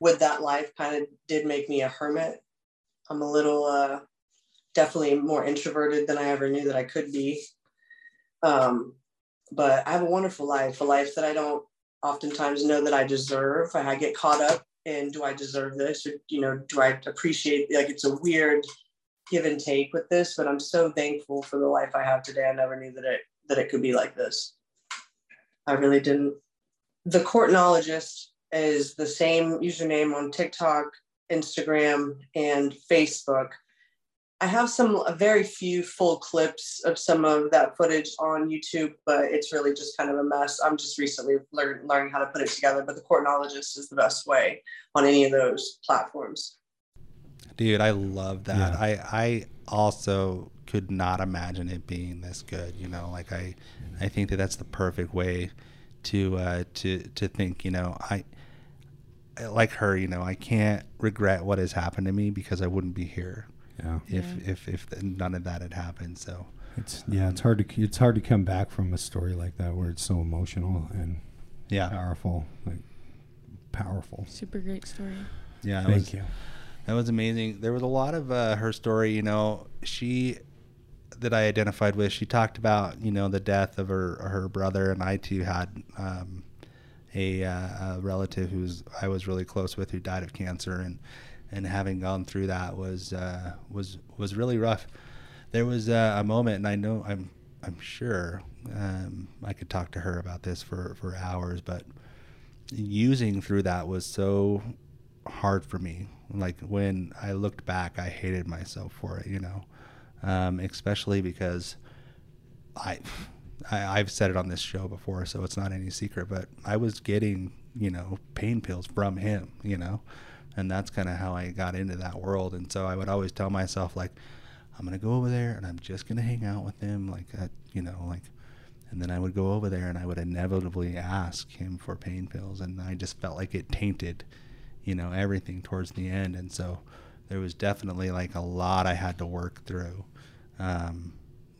with that life kind of did make me a hermit. I'm a little uh, definitely more introverted than I ever knew that I could be. Um, but I have a wonderful life, a life that I don't oftentimes know that I deserve. I get caught up in do I deserve this or you know do I appreciate like it's a weird give and take with this, but I'm so thankful for the life I have today. I never knew that it that it could be like this. I really didn't. The court courtnologist is the same username on TikTok, Instagram, and Facebook. I have some a very few full clips of some of that footage on YouTube, but it's really just kind of a mess. I'm just recently learn, learning how to put it together, but the courtnologist is the best way on any of those platforms. Dude, I love that. Yeah. I, I also could not imagine it being this good. You know, like I, I think that that's the perfect way to uh, to to think. You know, I like her. You know, I can't regret what has happened to me because I wouldn't be here Yeah. if Yeah. if if none of that had happened. So It's yeah, it's hard to it's hard to come back from a story like that where it's so emotional and yeah, powerful, like powerful. Super great story. yeah. Thank was- you. That was amazing. There was a lot of uh, her story, you know, she that I identified with. She talked about, you know, the death of her her brother, and I too had um, a, uh, a relative who's I was really close with who died of cancer, and and having gone through that was uh, was was really rough. There was uh, a moment, and I know I'm I'm sure um, I could talk to her about this for for hours, but using through that was so hard for me. Like when I looked back, I hated myself for it, you know, um, especially because I, I, I've said it on this show before, so it's not any secret, but I was getting, you know, pain pills from him, you know, and that's kind of how I got into that world. And so I would always tell myself, like, I'm going to go over there and I'm just going to hang out with him, like, uh, you know, like, and then I would go over there and I would inevitably ask him for pain pills, and I just felt like it tainted, you know, everything towards the end. And so there was definitely like a lot I had to work through, um,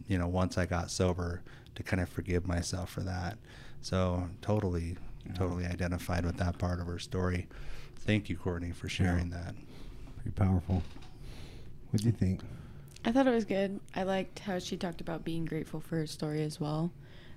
you know, once I got sober to kind of forgive myself for that. So totally, totally identified with that part of her story. Thank you, Courtney, for sharing that. Pretty powerful. What do you think? I thought it was good. I liked how she talked about being grateful for her story as well,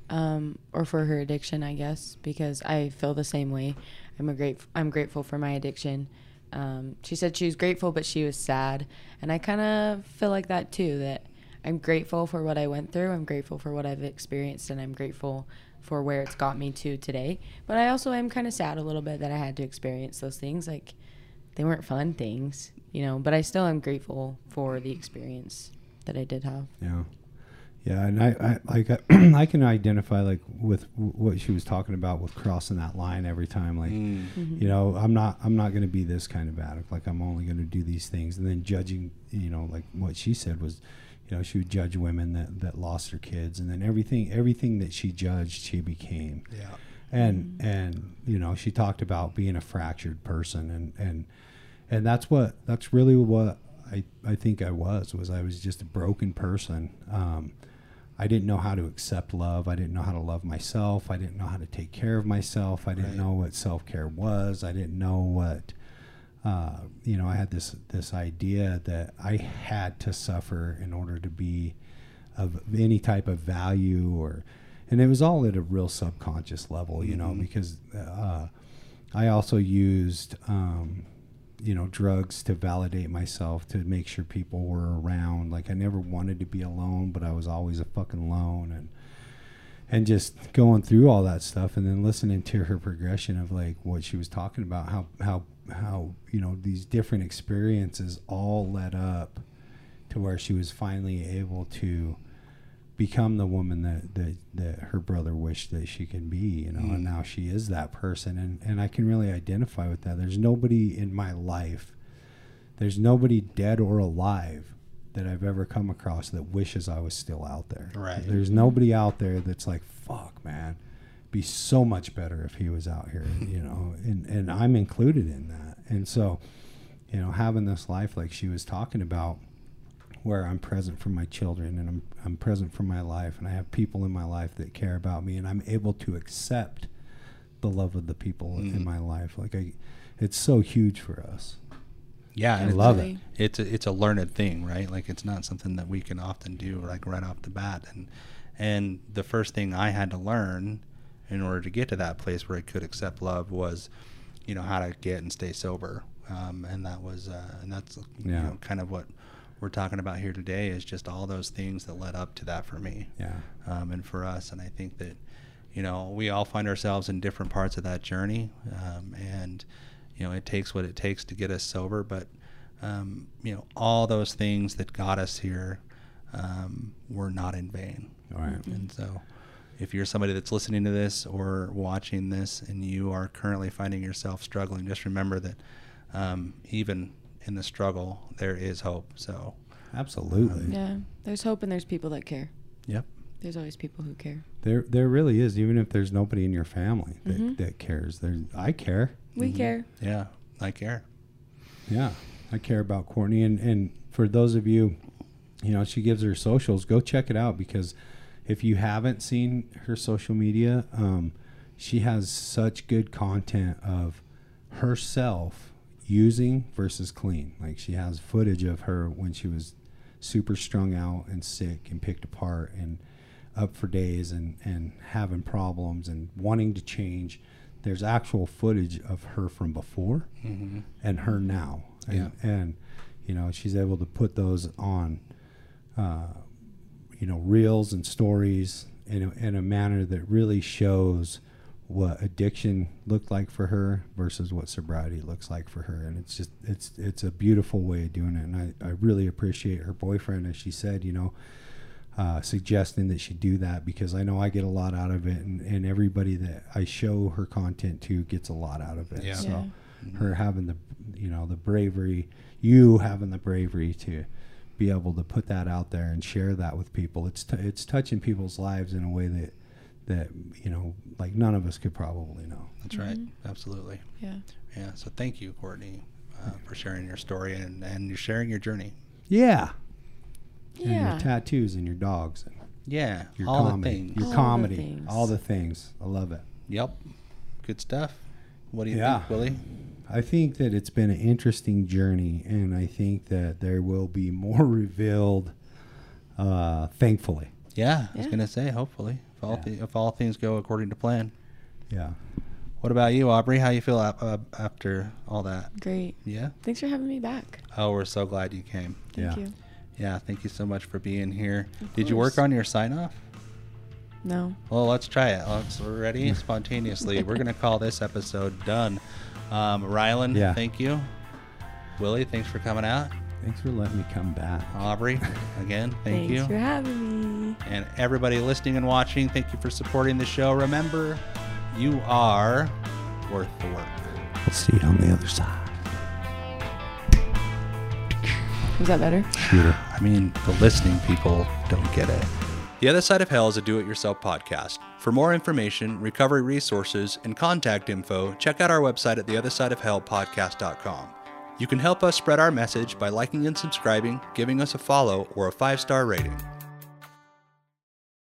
um, or for her addiction, I guess, because I feel the same way. I'm a great. I'm grateful for my addiction. Um, she said she was grateful, but she was sad, and I kind of feel like that too. That I'm grateful for what I went through. I'm grateful for what I've experienced, and I'm grateful for where it's got me to today. But I also am kind of sad a little bit that I had to experience those things. Like they weren't fun things, you know, but I still am grateful for the experience that I did have. Yeah, yeah, and I, I like I, [CLEARS THROAT] I can identify like with w- what she was talking about with crossing that line every time. Like, Mm. you know, I'm not I'm not going to be this kind of addict. Like, I'm only going to do these things, and then judging. You know, like what she said was, you know, she would judge women that that lost their kids, and then everything everything that she judged, she became. Yeah. and and you know she talked about being a fractured person and and and that's what that's really what I I think I was was I was just a broken person. Um, I didn't know how to accept love. I didn't know how to love myself. I didn't know how to take care of myself. I didn't Right. know what self care was. I didn't know what uh, you know. I had this this idea that I had to suffer in order to be of any type of value or and it was all at a real subconscious level you know Mhm. because uh, i also used um, you know drugs to validate myself to make sure people were around like i never wanted to be alone but i was always a fucking lone and and just going through all that stuff and then listening to her progression of like what she was talking about how how how you know these different experiences all led up to where she was finally able to become the woman that, that, that her brother wished that she could be, you know, Mm. and now she is that person. And, and I can really identify with that. There's nobody in my life, there's nobody dead or alive that I've ever come across that wishes I was still out there. Right. There's nobody out there that's like, fuck, man, be so much better if he was out here, [LAUGHS] you know, and, and I'm included in that. And so, you know, having this life like she was talking about, where I'm present for my children and I'm I'm present for my life and I have people in my life that care about me and I'm able to accept the love of the people Mhm. in my life. Like I it's so huge for us. Yeah, I and love Definitely. it's a, it's a learned thing, right? Like it's not something that we can often do like right off the bat. And and the first thing I had to learn in order to get to that place where I could accept love was, you know, how to get and stay sober. Um, and that was uh, and that's you Yeah. know kind of what we're talking about here today is just all those things that led up to that for me Yeah. um, and for us. And I think that, you know, we all find ourselves in different parts of that journey, um, and you know, it takes what it takes to get us sober. But um, you know, all those things that got us here um, were not in vain. All right. And so, if you're somebody that's listening to this or watching this, and you are currently finding yourself struggling, just remember that um, even in the struggle, there is hope. So, absolutely. Yeah. There's hope and there's people that care. Yep. There's always people who care. There, there really is. Even if there's nobody in your family that, Mhm. that cares, there. I care. We care. Yeah. I care. Yeah, I care about Courtney, and and for those of you, you know, she gives her socials. Go check it out because if you haven't seen her social media, um, she has such good content of herself using versus clean. Like she has footage of her when she was super strung out and sick and picked apart and up for days and and having problems and wanting to change. There's actual footage of her from before Mm-hmm. and her now. And, Yeah. and you know, she's able to put those on, uh, you know, reels and stories in a, in a manner that really shows what addiction looked like for her versus what sobriety looks like for her. And it's just, it's, it's a beautiful way of doing it. And I, I really appreciate her boyfriend, as she said, you know, uh, suggesting that she do that because I know I get a lot out of it, and, and everybody that I show her content to gets a lot out of it. Yeah. So Yeah. her having the you know the bravery, you having the bravery to be able to put that out there and share that with people. It's t- it's touching people's lives in a way that that you know like none of us could probably know. That's right. Absolutely. Yeah. Yeah. So thank you, Courtney, uh, for sharing your story and, and you're sharing your journey. Yeah. And Yeah. your tattoos and your dogs and Yeah. your all comedy, the things. your All the comedy, things. all the things. I love it. Yep. Good stuff. What do you Yeah. think, Willie? I think that it's been an interesting journey, and I think that there will be more [LAUGHS] revealed, uh, thankfully. Yeah, I was Yeah. gonna say hopefully if all Yeah. thi- if all things go according to plan. Yeah. What about you, Aubrey? How you feel ap- uh, after all that? Great. Yeah. Thanks for having me back. Oh, we're so glad you came. Thank Yeah. you. Yeah, thank you so much for being here. Of Did you work on your sign off? No. Well, let's try it. Let's, we're ready [LAUGHS] spontaneously. we're gonna call this episode done. Um, Rylan, Yeah. thank you. Willie, thanks for coming out. Thanks for letting me come back. Aubrey, [LAUGHS] again, thank Thanks you. for having me. And everybody listening and watching, thank you for supporting the show. Remember, you are worth the work. We'll see you on the other side. Was that better? Shooter. I mean, the listening people don't get it. The Other Side of Hell is a do it yourself podcast. For more information, recovery resources, and contact info, check out our website at theothersideofhellpodcast.com. You can help us spread our message by liking and subscribing, giving us a follow, or a five star rating.